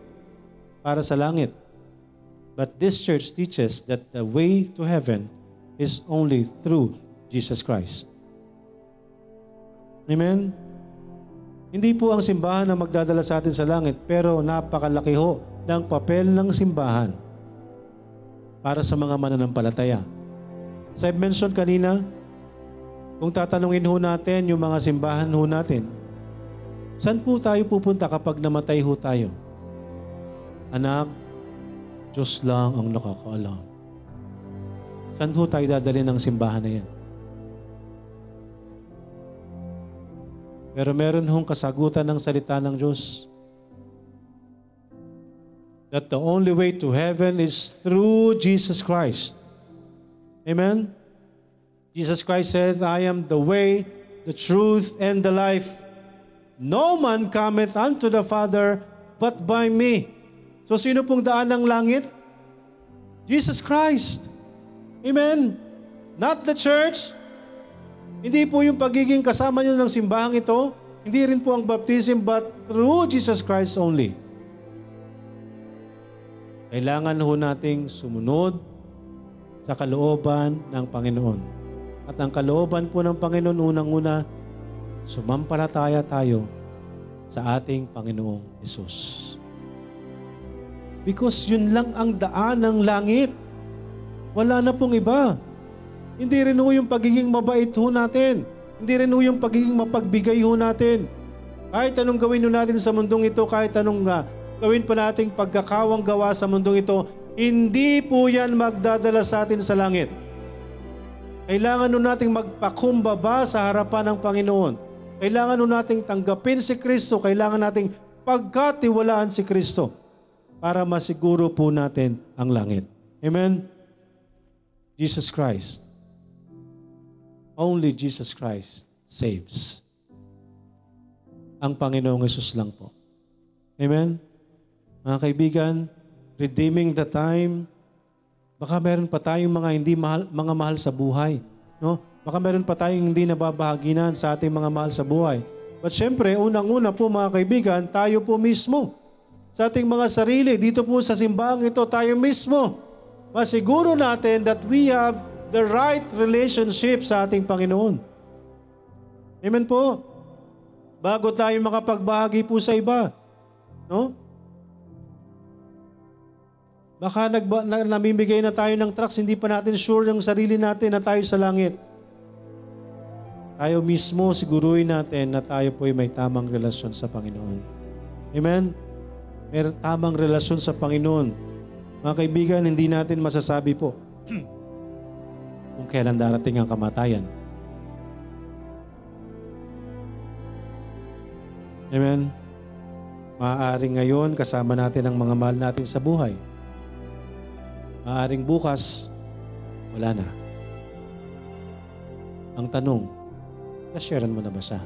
para sa langit. But this church teaches that the way to heaven is only through Jesus Christ. Amen? Hindi po ang simbahan ang magdadala sa atin sa langit, pero napakalaki ho ng papel ng simbahan para sa mga mananampalataya. As I've mentioned kanina, kung tatanungin ho natin yung mga simbahan ho natin, saan po tayo pupunta kapag namatay ho tayo? Anak, Diyos lang ang nakakaalam. Saan ho tayo dadalhin ng simbahan na yan? Pero meron hong kasagutan ng salita ng Diyos. That the only way to heaven is through Jesus Christ. Amen? Jesus Christ said, I am the way, the truth, and the life. No man cometh unto the Father but by me. So sino pong daan ng langit? Jesus Christ. Amen? Not the church, hindi po yung pagiging kasama nyo ng simbahang ito, hindi rin po ang baptism, but through Jesus Christ only. Kailangan ho nating sumunod sa kalooban ng Panginoon. At ang kalooban po ng Panginoon, unang-una, sumampalataya tayo sa ating Panginoong Yesus. Because yun lang ang daan ng langit. Wala na pong iba. Hindi rin ho yung pagiging mabait ho natin. Hindi rin ho yung pagiging mapagbigay ho natin. Kahit anong gawin ho natin sa mundong ito, kahit anong uh, gawin pa nating pagkakawang gawa sa mundong ito, hindi po yan magdadala sa atin sa langit. Kailangan ho nating magpakumbaba sa harapan ng Panginoon. Kailangan ho nating tanggapin si Kristo. Kailangan nating pagkatiwalaan si Kristo para masiguro po natin ang langit. Amen? Jesus Christ Only Jesus Christ saves. Ang Panginoong Yesus lang po. Amen? Mga kaibigan, redeeming the time, baka meron pa tayong mga hindi mahal, mga mahal sa buhay. No? Baka meron pa tayong hindi nababahaginan sa ating mga mahal sa buhay. But syempre, unang-una po mga kaibigan, tayo po mismo. Sa ating mga sarili, dito po sa simbahang ito, tayo mismo. Masiguro natin that we have the right relationship sa ating Panginoon. Amen po. Bago tayo makapagbahagi po sa iba. No? Baka nagba, na, namimigay na tayo ng tracts, hindi pa natin sure yung sarili natin na tayo sa langit. Tayo mismo siguruhin natin na tayo po ay may tamang relasyon sa Panginoon. Amen? May tamang relasyon sa Panginoon. Mga kaibigan, hindi natin masasabi po <clears throat> kung kailan darating ang kamatayan. Amen? Maaaring ngayon kasama natin ang mga mahal natin sa buhay. Maaaring bukas, wala na. Ang tanong, nasharean mo na ba siya?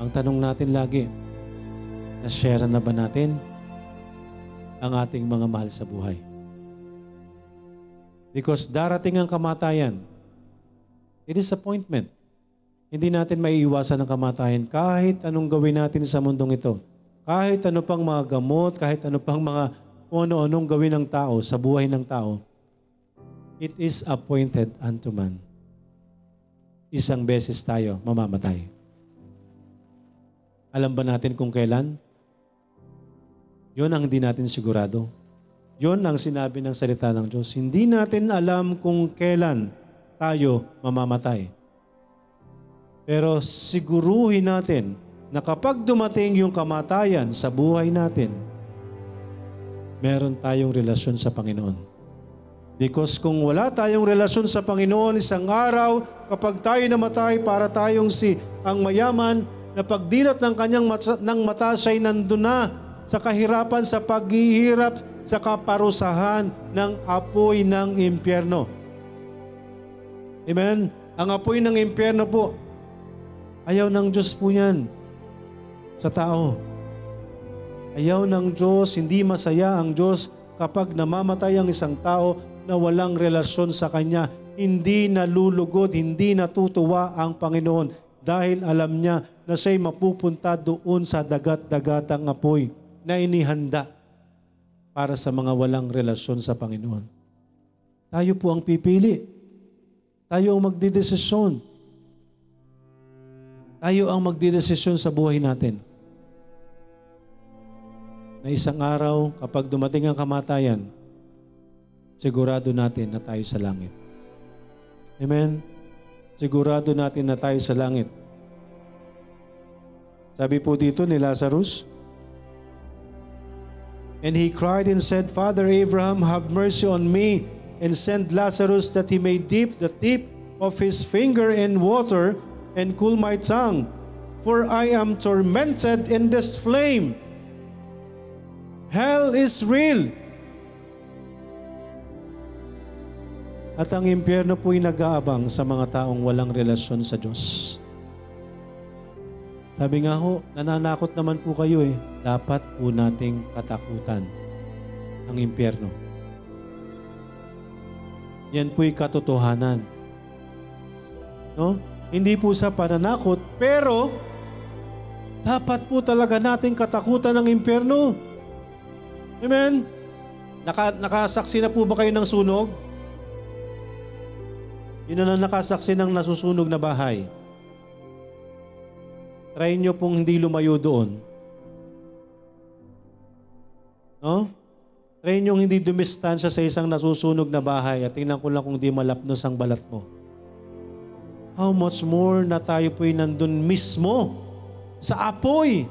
Ang tanong natin lagi, nasharean na ba natin ang ating mga mahal sa buhay? Because darating ang kamatayan. It is appointment. Hindi natin maiiwasan ang kamatayan kahit anong gawin natin sa mundong ito. Kahit ano pang mga gamot, kahit ano pang mga ano-anong gawin ng tao sa buhay ng tao. It is appointed unto man. Isang beses tayo mamamatay. Alam ba natin kung kailan? Yon ang hindi natin sigurado. Yon ang sinabi ng salita ng Diyos. Hindi natin alam kung kailan tayo mamamatay. Pero siguruhin natin na kapag dumating yung kamatayan sa buhay natin, meron tayong relasyon sa Panginoon. Because kung wala tayong relasyon sa Panginoon, isang araw, kapag tayo namatay para tayong si ang mayaman, na pagdilat ng kanyang mata, ng mata siya'y nandun na sa kahirapan, sa paghihirap, sa kaparusahan ng apoy ng impyerno. Amen? Ang apoy ng impyerno po, ayaw ng Diyos po yan sa tao. Ayaw ng Diyos, hindi masaya ang Diyos kapag namamatay ang isang tao na walang relasyon sa Kanya. Hindi nalulugod, hindi natutuwa ang Panginoon dahil alam niya na siya'y mapupunta doon sa dagat-dagatang apoy na inihanda para sa mga walang relasyon sa Panginoon. Tayo po ang pipili. Tayo ang magdidesisyon. Tayo ang magdidesisyon sa buhay natin. Na isang araw, kapag dumating ang kamatayan, sigurado natin na tayo sa langit. Amen? Sigurado natin na tayo sa langit. Sabi po dito ni Lazarus, And he cried and said, Father Abraham, have mercy on me and send Lazarus that he may dip the tip of his finger in water and cool my tongue, for I am tormented in this flame. Hell is real. At ang impyerno po'y nag-aabang sa mga taong walang relasyon sa Diyos. Sabi nga ho, nananakot naman po kayo eh. Dapat po nating katakutan ang impyerno. Yan po'y katotohanan. No? Hindi po sa pananakot, pero dapat po talaga nating katakutan ang impyerno. Amen? Naka, nakasaksi na po ba kayo ng sunog? Yun na nakasaksi ng nasusunog na bahay. Try nyo pong hindi lumayo doon. No? Try nyo hindi dumistansya sa isang nasusunog na bahay at tingnan ko lang kung di malapnos ang balat mo. How much more na tayo po'y nandun mismo sa apoy.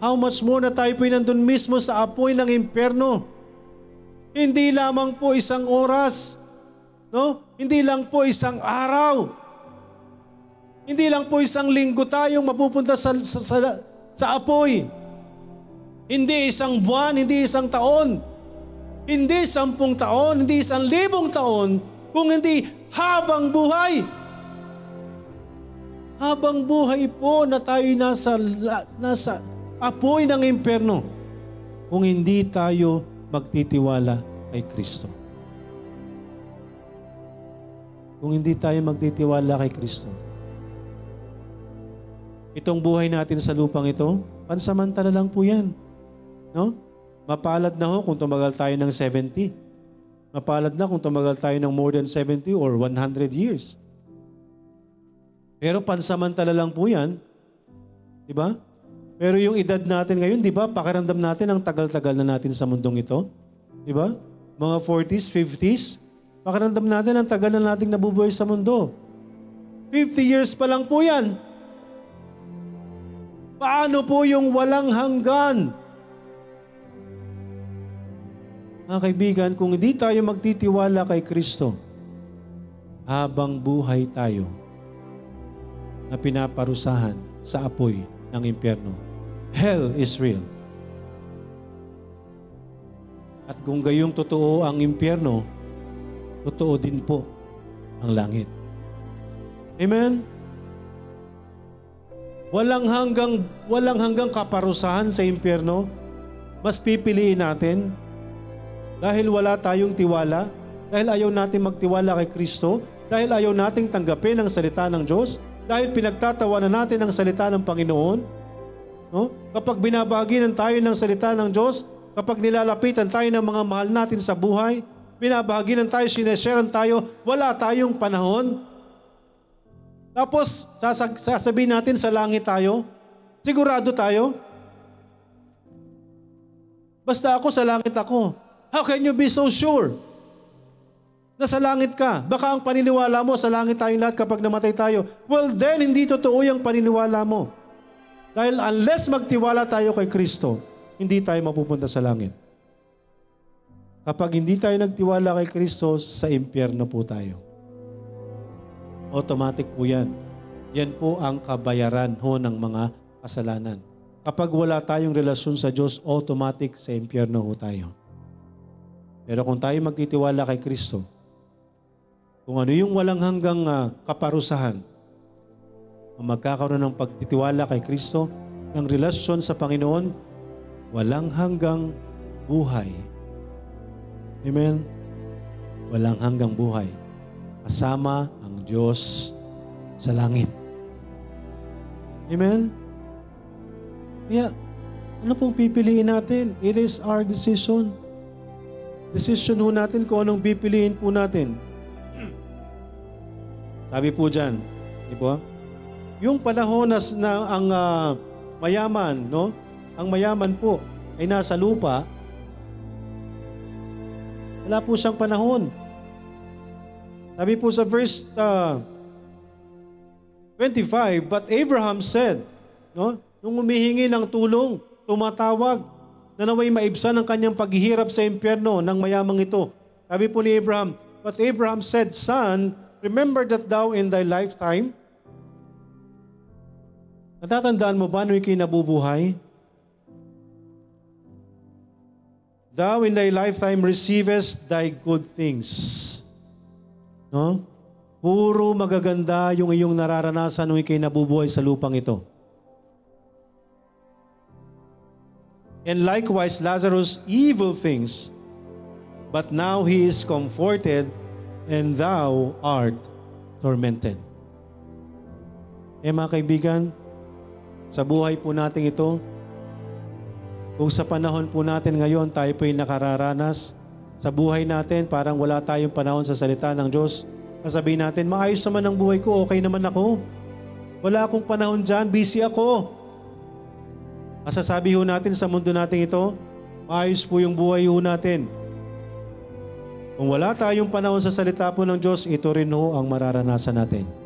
How much more na tayo po'y nandun mismo sa apoy ng impyerno. Hindi lamang po isang oras, no? Hindi lang po isang araw. Hindi lang po isang linggo tayong mapupunta sa, sa, sa, sa apoy. Hindi isang buwan, hindi isang taon. Hindi sampung taon, hindi isang libong taon, kung hindi habang buhay. Habang buhay po na tayo nasa, nasa apoy ng impyerno kung hindi tayo magtitiwala kay Kristo. Kung hindi tayo magtitiwala kay Kristo. Itong buhay natin sa lupang ito, pansamantala lang po yan. No? Mapalad na ho kung tumagal tayo ng 70. Mapalad na kung tumagal tayo ng more than 70 or 100 years. Pero pansamantala lang po yan. Di ba? Pero yung edad natin ngayon, di ba, pakiramdam natin ang tagal-tagal na natin sa mundong ito. Di ba? Mga 40s, 50s, pakiramdam natin ang tagal na nating nabubuhay sa mundo. 50 years pa lang po yan. Paano po yung walang hanggan? Mga kaibigan, kung hindi tayo magtitiwala kay Kristo, habang buhay tayo na pinaparusahan sa apoy ng impyerno. Hell is real. At kung gayong totoo ang impyerno, totoo din po ang langit. Amen? Walang hanggang walang hanggang kaparusahan sa impyerno. Mas pipiliin natin dahil wala tayong tiwala, dahil ayaw natin magtiwala kay Kristo, dahil ayaw nating tanggapin ang salita ng Diyos, dahil pinagtatawanan natin ang salita ng Panginoon. No? Kapag binabagi ng tayo ng salita ng Diyos, kapag nilalapitan tayo ng mga mahal natin sa buhay, binabahaginan tayo, sinesharean tayo, wala tayong panahon. Tapos, sasag- sasabihin natin sa langit tayo, sigurado tayo. Basta ako sa langit ako. How can you be so sure? Nasa langit ka. Baka ang paniniwala mo sa langit tayong lahat kapag namatay tayo. Well then, hindi totoo yung paniniwala mo. Dahil unless magtiwala tayo kay Kristo, hindi tayo mapupunta sa langit. Kapag hindi tayo nagtiwala kay Kristo, sa impyerno po tayo. Automatic po yan. Yan po ang kabayaran ho ng mga kasalanan. Kapag wala tayong relasyon sa Diyos, automatic sa impyerno ho tayo. Pero kung tayo magtitiwala kay Kristo, kung ano yung walang hanggang ah, kaparusahan, kung magkakaroon ng pagtitiwala kay Kristo, ng relasyon sa Panginoon, walang hanggang buhay. Amen? Walang hanggang buhay. Kasama ang Diyos sa langit. Amen? Kaya, ano pong pipiliin natin? It is our decision. Decision ho natin kung anong pipiliin po natin. <clears throat> Sabi po dyan, di ba? Yung panahon na, na ang ah, mayaman, no? Ang mayaman po ay nasa lupa. Wala po siyang panahon. Sabi po sa verse ah, 25, But Abraham said, no? Nung humihingi ng tulong, tumatawag na naway maibsan ang kanyang paghihirap sa impyerno ng mayamang ito. Sabi po ni Abraham, But Abraham said, Son, remember that thou in thy lifetime, natatandaan mo ba nung ikay nabubuhay? Thou in thy lifetime receivest thy good things. No? Puro magaganda yung iyong nararanasan nung ikay nabubuhay sa lupang ito. And likewise Lazarus evil things, but now he is comforted and thou art tormented. Eh mga kaibigan, sa buhay po natin ito, kung sa panahon po natin ngayon tayo po yung nakararanas, sa buhay natin parang wala tayong panahon sa salita ng Diyos, sasabihin natin, maayos naman ang buhay ko, okay naman ako. Wala akong panahon dyan, busy ako. Masasabi ho natin sa mundo natin ito, maayos po yung buhay ho natin. Kung wala tayong panahon sa salita po ng Diyos, ito rin ho ang mararanasan natin.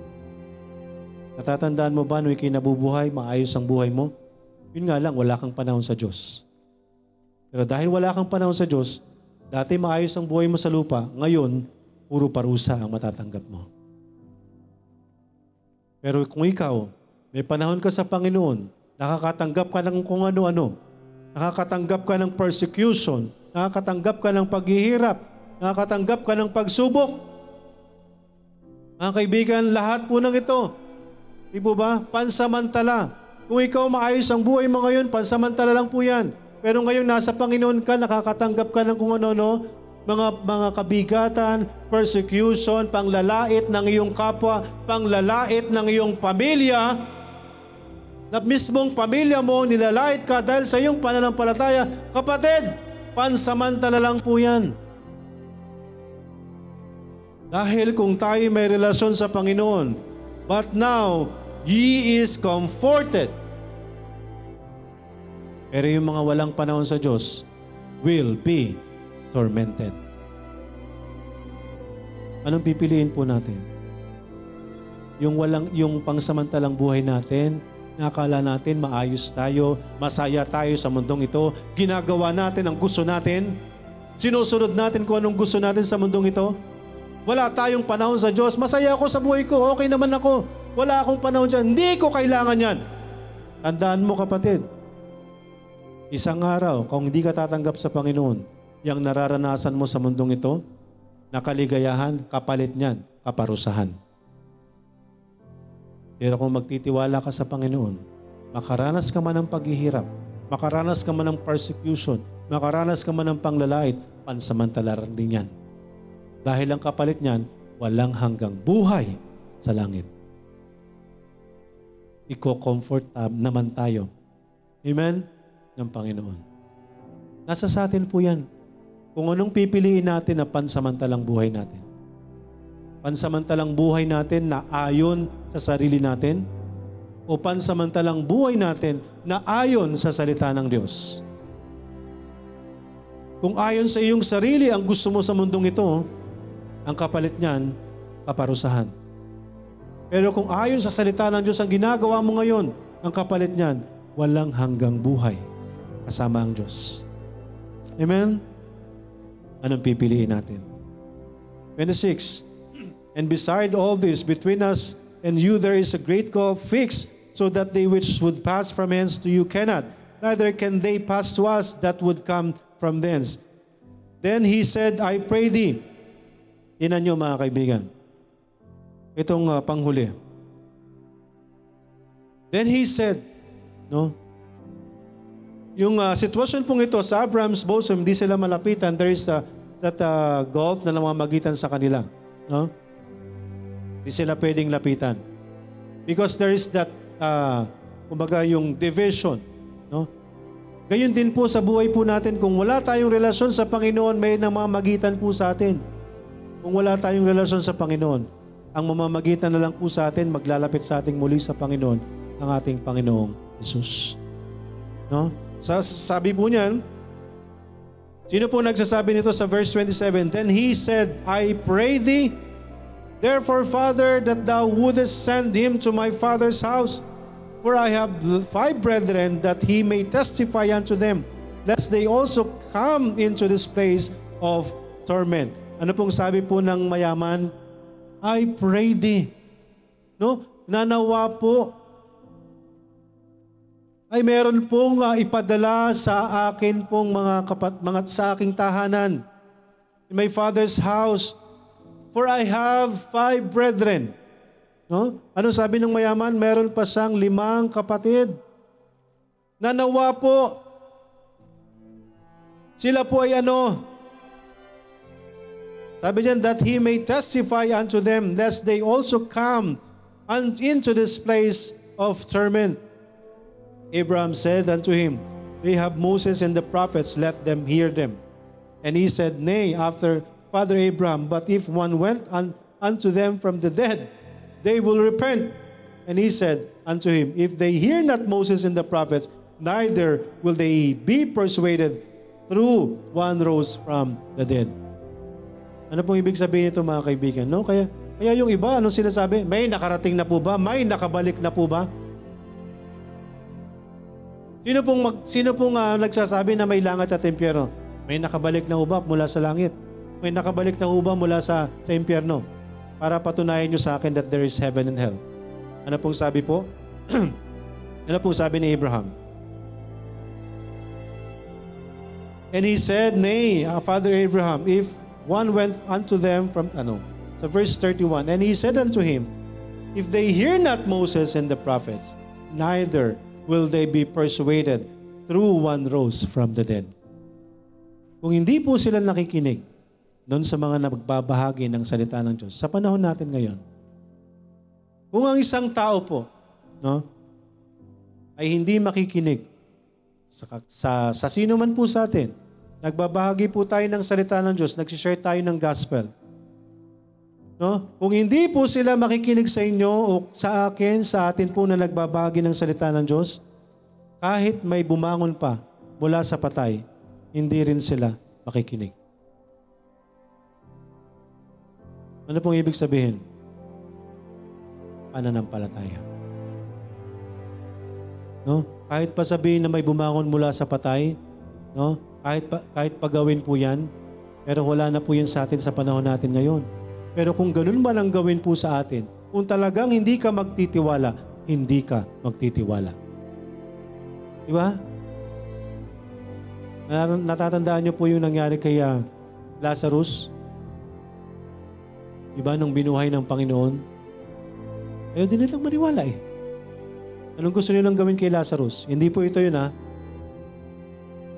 Natatandaan mo ba nung ikay nabubuhay, maayos ang buhay mo? Yun nga lang, wala kang panahon sa Diyos. Pero dahil wala kang panahon sa Diyos, dati maayos ang buhay mo sa lupa, ngayon, puro parusa ang matatanggap mo. Pero kung ikaw, may panahon ka sa Panginoon, nakakatanggap ka ng kung ano-ano, nakakatanggap ka ng persecution, nakakatanggap ka ng paghihirap, nakakatanggap ka ng pagsubok. Mga kaibigan, lahat po ng ito, di po ba, pansamantala. Kung ikaw maayos ang buhay mo ngayon, pansamantala lang po yan. Pero ngayon nasa Panginoon ka, nakakatanggap ka ng kung ano-ano, mga, mga kabigatan, persecution, panglalait ng iyong kapwa, panglalait ng iyong pamilya, na mismong pamilya mo, nilalait ka dahil sa iyong pananampalataya. Kapatid, pansamantala lang po yan. Dahil kung tayo may relasyon sa Panginoon, but now, ye is comforted. Pero yung mga walang panahon sa Diyos will be tormented. Anong pipiliin po natin? Yung walang yung pangsamantalang buhay natin, nakala natin maayos tayo, masaya tayo sa mundong ito, ginagawa natin ang gusto natin, sinusunod natin kung anong gusto natin sa mundong ito. Wala tayong panahon sa Diyos. Masaya ako sa buhay ko. Okay naman ako. Wala akong panahon dyan. Hindi ko kailangan yan. Tandaan mo kapatid, isang araw, kung hindi ka tatanggap sa Panginoon, yung nararanasan mo sa mundong ito, na kaligayahan, kapalit niyan, kaparusahan. Pero kung magtitiwala ka sa Panginoon, makaranas ka man ng paghihirap, makaranas ka man ng persecution, makaranas ka man ng panglalait, pansamantala rin din yan. Dahil ang kapalit niyan, walang hanggang buhay sa langit. Iko-comfort naman tayo. Amen? Ng Panginoon. Nasa sa atin po yan. kung anong pipiliin natin na pansamantalang buhay natin. Pansamantalang buhay natin na ayon sa sarili natin o pansamantalang buhay natin na ayon sa salita ng Diyos. Kung ayon sa iyong sarili ang gusto mo sa mundong ito, ang kapalit niyan, kaparusahan. Pero kung ayon sa salita ng Diyos ang ginagawa mo ngayon, ang kapalit niyan, walang hanggang buhay kasama ang Diyos. Amen? Anong pipiliin natin? 26. And beside all this, between us and you there is a great gulf fixed, so that they which would pass from hence to you cannot, neither can they pass to us that would come from thence. Then he said, I pray thee. Tinan nyo mga kaibigan. Itong uh, panghuli. Then he said, no? Yung uh, sitwasyon pong ito sa Abraham's bosom, hindi sila malapitan. There is uh, that uh, gulf na namamagitan sa kanila. No? Hindi sila pwedeng lapitan. Because there is that, uh, kumbaga yung division. No? Gayon din po sa buhay po natin, kung wala tayong relasyon sa Panginoon, may namamagitan po sa atin. Kung wala tayong relasyon sa Panginoon, ang mamamagitan na lang po sa atin, maglalapit sa ating muli sa Panginoon, ang ating Panginoong Jesus. No? Sa, sabi po niyan, sino po nagsasabi nito sa verse 27? Then he said, I pray thee, therefore, Father, that thou wouldest send him to my father's house, for I have five brethren, that he may testify unto them, lest they also come into this place of torment. Ano pong sabi po ng mayaman? I pray thee. No? Nanawa po ay meron pong uh, ipadala sa akin pong mga kapat mga sa aking tahanan in my father's house for I have five brethren. No? Ano sabi ng mayaman? Meron pa siyang limang kapatid. Nanawa po. Sila po ay ano? Sabi diyan, that he may testify unto them, lest they also come into this place of torment. Abraham said unto him, They have Moses and the prophets, let them hear them. And he said, Nay, after Father Abraham, but if one went un- unto them from the dead, they will repent. And he said unto him, If they hear not Moses and the prophets, neither will they be persuaded through one rose from the dead. Ano pong ibig sabihin nito mga kaibigan? No? Kaya, kaya yung iba, ano sinasabi? May nakarating na po ba? May nakabalik na po ba? Sino pong, mag, sino pong uh, nagsasabi na may langit at impyerno? May nakabalik na hubab mula sa langit. May nakabalik na hubab mula sa, sa impyerno. Para patunayan nyo sa akin that there is heaven and hell. Ano pong sabi po? <clears throat> ano pong sabi ni Abraham? And he said, Nay, uh, Father Abraham, if one went unto them from, ano, sa verse 31, And he said unto him, If they hear not Moses and the prophets, neither will they be persuaded through one rose from the dead. Kung hindi po sila nakikinig doon sa mga nagbabahagi ng salita ng Diyos, sa panahon natin ngayon, kung ang isang tao po, no, ay hindi makikinig sa, sa, sa sino man po sa atin, nagbabahagi po tayo ng salita ng Diyos, nagsishare tayo ng gospel, No? Kung hindi po sila makikinig sa inyo o sa akin, sa atin po na nagbabahagi ng salita ng Diyos, kahit may bumangon pa mula sa patay, hindi rin sila makikinig. Ano pong ibig sabihin? Pananampalataya. No? Kahit pa sabihin na may bumangon mula sa patay, no? Kahit kahit pagawin po 'yan, pero wala na po 'yan sa atin sa panahon natin ngayon. Pero kung ganun man ang gawin po sa atin, kung talagang hindi ka magtitiwala, hindi ka magtitiwala. Di ba? Natatandaan niyo po yung nangyari kay uh, Lazarus? Di ba nung binuhay ng Panginoon? Ayaw din nilang maniwala eh. Anong gusto nilang gawin kay Lazarus? Hindi po ito yun ha.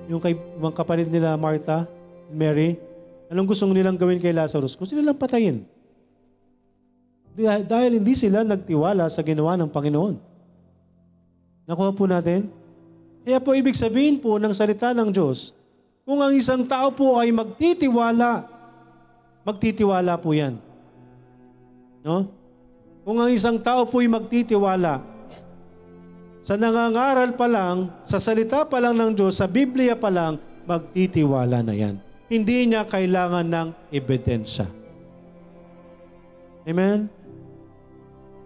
Yung kay mga kapatid nila Martha, Mary, Anong gusto nilang gawin kay Lazarus? Gusto nilang patayin. Dahil hindi sila nagtiwala sa ginawa ng Panginoon. Nakuha po natin? Kaya po ibig sabihin po ng salita ng Diyos, Kung ang isang tao po ay magtitiwala, magtitiwala po yan. No? Kung ang isang tao po ay magtitiwala, sa nangangaral pa lang, sa salita pa lang ng Diyos, sa Biblia pa lang, magtitiwala na yan. Hindi niya kailangan ng ebidensya. Amen?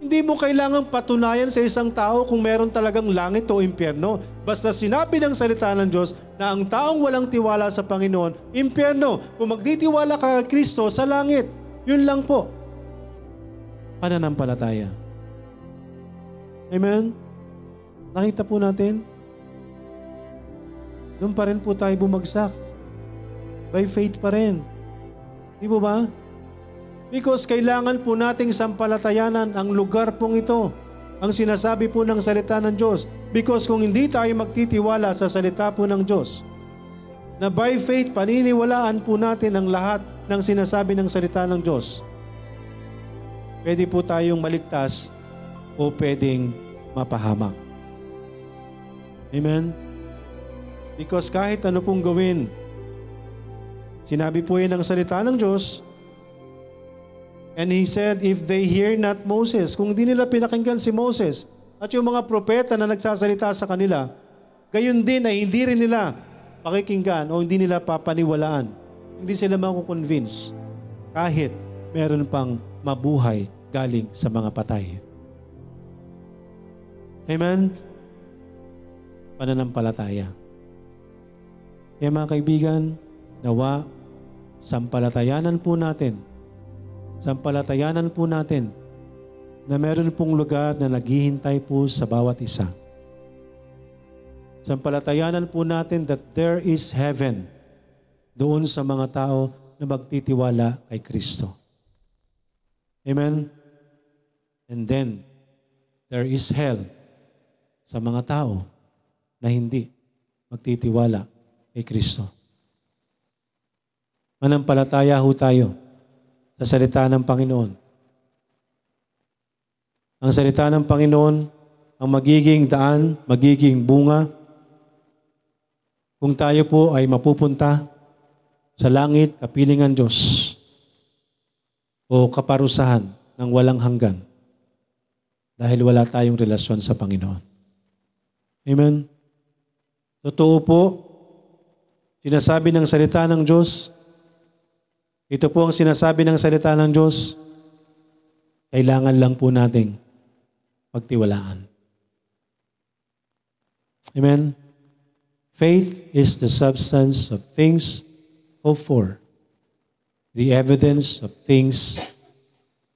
Hindi mo kailangang patunayan sa isang tao kung meron talagang langit o impyerno. Basta sinabi ng salita ng Diyos na ang taong walang tiwala sa Panginoon, impyerno. Kung magtitiwala ka kay Kristo sa langit, yun lang po. Pananampalataya. Amen? Nakita po natin, doon pa rin po tayo bumagsak. By faith pa rin. Di po ba? Because kailangan po nating sampalatayanan ang lugar pong ito. Ang sinasabi po ng salita ng Diyos. Because kung hindi tayo magtitiwala sa salita po ng Diyos, na by faith paniniwalaan po natin ang lahat ng sinasabi ng salita ng Diyos, pwede po tayong maligtas o pwedeng mapahamak. Amen? Because kahit ano pong gawin, sinabi po yan ng salita ng Diyos, And he said, if they hear not Moses, kung di nila pinakinggan si Moses at yung mga propeta na nagsasalita sa kanila, gayon din ay hindi rin nila pakikinggan o hindi nila papaniwalaan. Hindi sila makukonvince kahit meron pang mabuhay galing sa mga patay. Amen? Pananampalataya. Kaya mga kaibigan, nawa, sampalatayanan po natin sampalatayanan po natin na meron pong lugar na naghihintay po sa bawat isa. Sampalatayanan po natin that there is heaven doon sa mga tao na magtitiwala kay Kristo. Amen? And then, there is hell sa mga tao na hindi magtitiwala kay Kristo. Manampalataya ho tayo sa salita ng Panginoon. Ang salita ng Panginoon ang magiging daan, magiging bunga kung tayo po ay mapupunta sa langit, kapilingan Diyos o kaparusahan ng walang hanggan dahil wala tayong relasyon sa Panginoon. Amen? Totoo po, sinasabi ng salita ng Diyos, ito po ang sinasabi ng salita ng Diyos. Kailangan lang po nating pagtiwalaan. Amen? Faith is the substance of things hoped for, the evidence of things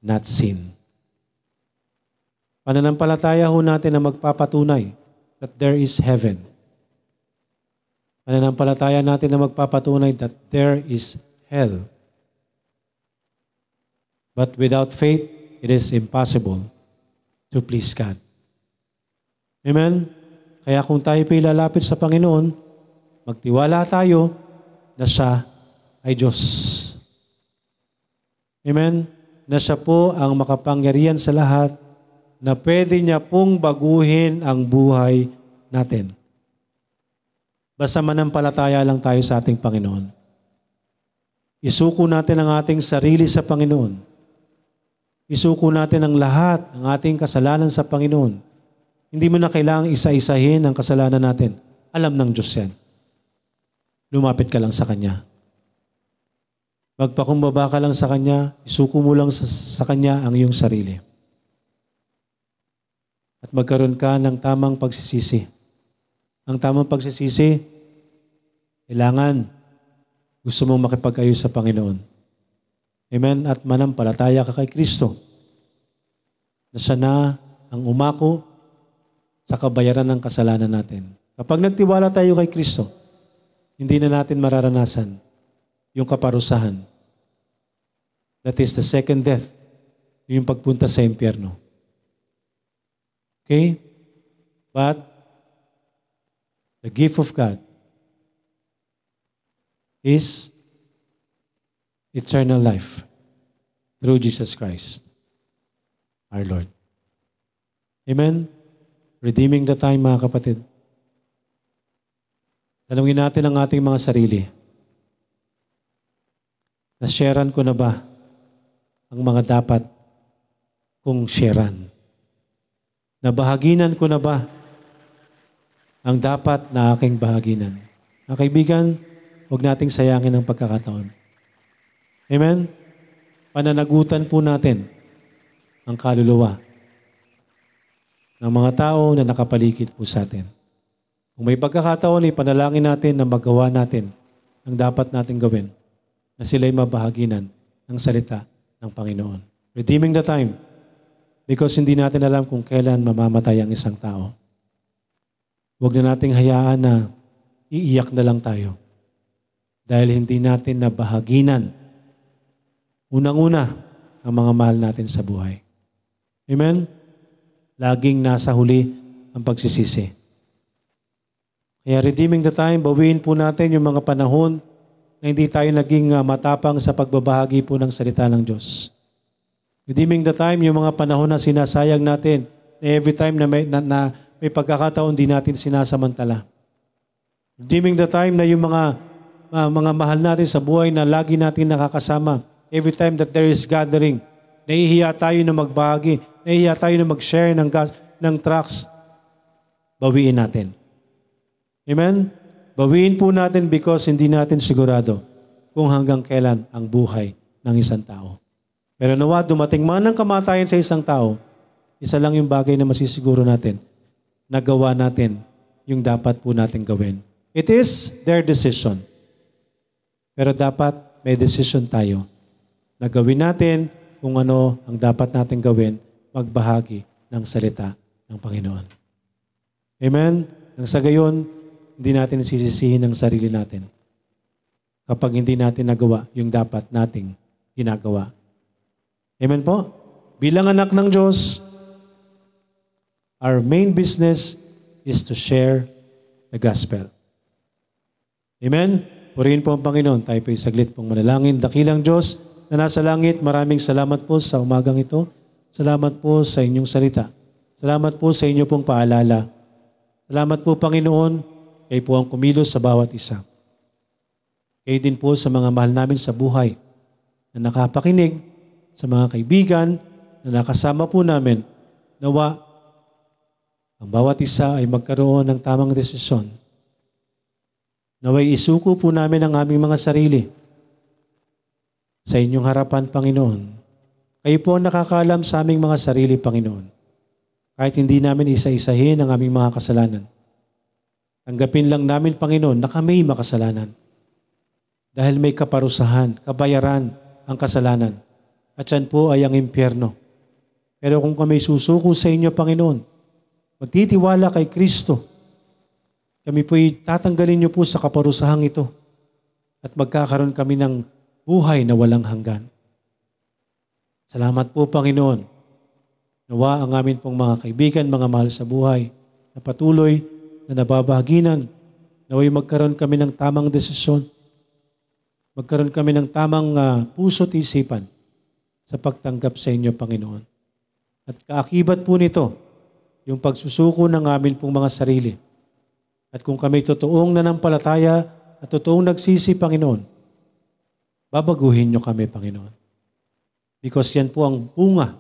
not seen. Pananampalataya ho natin na magpapatunay that there is heaven. Pananampalataya natin na magpapatunay that there is hell. But without faith, it is impossible to please God. Amen? Kaya kung tayo pa ilalapit sa Panginoon, magtiwala tayo na siya ay Diyos. Amen? Na siya po ang makapangyarihan sa lahat na pwede niya pong baguhin ang buhay natin. Basta manampalataya lang tayo sa ating Panginoon. Isuko natin ang ating sarili sa Panginoon Isuko natin ang lahat, ang ating kasalanan sa Panginoon. Hindi mo na kailangang isa-isahin ang kasalanan natin. Alam ng Diyos yan. Lumapit ka lang sa Kanya. Magpakumbaba ka lang sa Kanya, isuko mo lang sa, sa Kanya ang iyong sarili. At magkaroon ka ng tamang pagsisisi. Ang tamang pagsisisi, kailangan gusto mong makipag-ayos sa Panginoon. Amen? At manampalataya ka kay Kristo na siya na ang umako sa kabayaran ng kasalanan natin. Kapag nagtiwala tayo kay Kristo, hindi na natin mararanasan yung kaparusahan. That is the second death, yung pagpunta sa impyerno. Okay? But the gift of God is eternal life through Jesus Christ, our Lord. Amen? Redeeming the time, mga kapatid. Tanungin natin ang ating mga sarili. Na-sharean ko na ba ang mga dapat kong sharean? Nabahaginan ko na ba ang dapat na aking bahaginan? Mga kaibigan, huwag nating sayangin ang pagkakataon. Amen? Pananagutan po natin ang kaluluwa ng mga tao na nakapaligid po sa atin. Kung may pagkakataon, ipanalangin natin na magawa natin ang dapat natin gawin na sila'y mabahaginan ng salita ng Panginoon. Redeeming the time because hindi natin alam kung kailan mamamatay ang isang tao. Huwag na nating hayaan na iiyak na lang tayo dahil hindi natin nabahaginan unang-una ang mga mahal natin sa buhay. Amen? Laging nasa huli ang pagsisisi. Kaya redeeming the time, bawiin po natin yung mga panahon na hindi tayo naging uh, matapang sa pagbabahagi po ng salita ng Diyos. Redeeming the time, yung mga panahon na sinasayang natin, na every time na may, na, na may pagkakataon, di natin sinasamantala. Redeeming the time na yung mga uh, mga mahal natin sa buhay na lagi natin nakakasama. Every time that there is gathering, nahihiya tayo na magbahagi, nahihiya tayo na mag-share ng, gas, ng trucks, bawiin natin. Amen? Bawiin po natin because hindi natin sigurado kung hanggang kailan ang buhay ng isang tao. Pero nawa, dumating man ang kamatayan sa isang tao, isa lang yung bagay na masisiguro natin, nagawa natin yung dapat po natin gawin. It is their decision. Pero dapat may decision tayo na gawin natin kung ano ang dapat natin gawin, magbahagi ng salita ng Panginoon. Amen? Nang sa gayon, hindi natin sisisihin ang sarili natin kapag hindi natin nagawa yung dapat nating ginagawa. Amen po? Bilang anak ng Diyos, our main business is to share the gospel. Amen? Purihin po ang Panginoon. Tayo po saglit pong manalangin. Dakilang Diyos na nasa langit, maraming salamat po sa umagang ito. Salamat po sa inyong salita. Salamat po sa inyo pong paalala. Salamat po Panginoon kayo po ang kumilos sa bawat isa. Kayo din po sa mga mahal namin sa buhay na nakapakinig, sa mga kaibigan na nakasama po namin, nawa ang bawat isa ay magkaroon ng tamang desisyon. Naway isuko po namin ang aming mga sarili sa inyong harapan, Panginoon. Kayo po ang nakakalam sa aming mga sarili, Panginoon. Kahit hindi namin isa-isahin ang aming mga kasalanan. Tanggapin lang namin, Panginoon, na kami makasalanan. Dahil may kaparusahan, kabayaran ang kasalanan. At yan po ay ang impyerno. Pero kung kami susuko sa inyo, Panginoon, magtitiwala kay Kristo, kami po'y tatanggalin niyo po sa kaparusahang ito at magkakaroon kami ng buhay na walang hanggan. Salamat po, Panginoon. Nawa ang amin pong mga kaibigan, mga mahal sa buhay, na patuloy na nababahaginan. Naway magkaroon kami ng tamang desisyon. Magkaroon kami ng tamang uh, puso't isipan sa pagtanggap sa inyo, Panginoon. At kaakibat po nito, yung pagsusuko ng amin pong mga sarili. At kung kami totoong nanampalataya at totoong nagsisi, Panginoon, babaguhin nyo kami, Panginoon. Because yan po ang bunga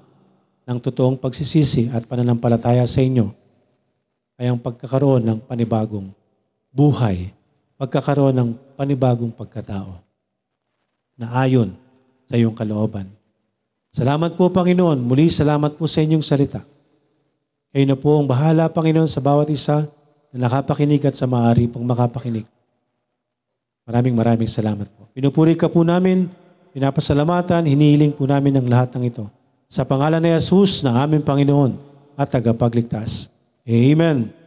ng totoong pagsisisi at pananampalataya sa inyo ay ang pagkakaroon ng panibagong buhay, pagkakaroon ng panibagong pagkatao na ayon sa iyong kalooban. Salamat po, Panginoon. Muli, salamat po sa inyong salita. Kayo na po ang bahala, Panginoon, sa bawat isa na nakapakinig at sa maaari pang makapakinig. Maraming maraming salamat po. Pinupuri ka po namin, pinapasalamatan, hinihiling po namin ang lahat ng ito. Sa pangalan ni Jesus na aming Panginoon at tagapagligtas. Amen.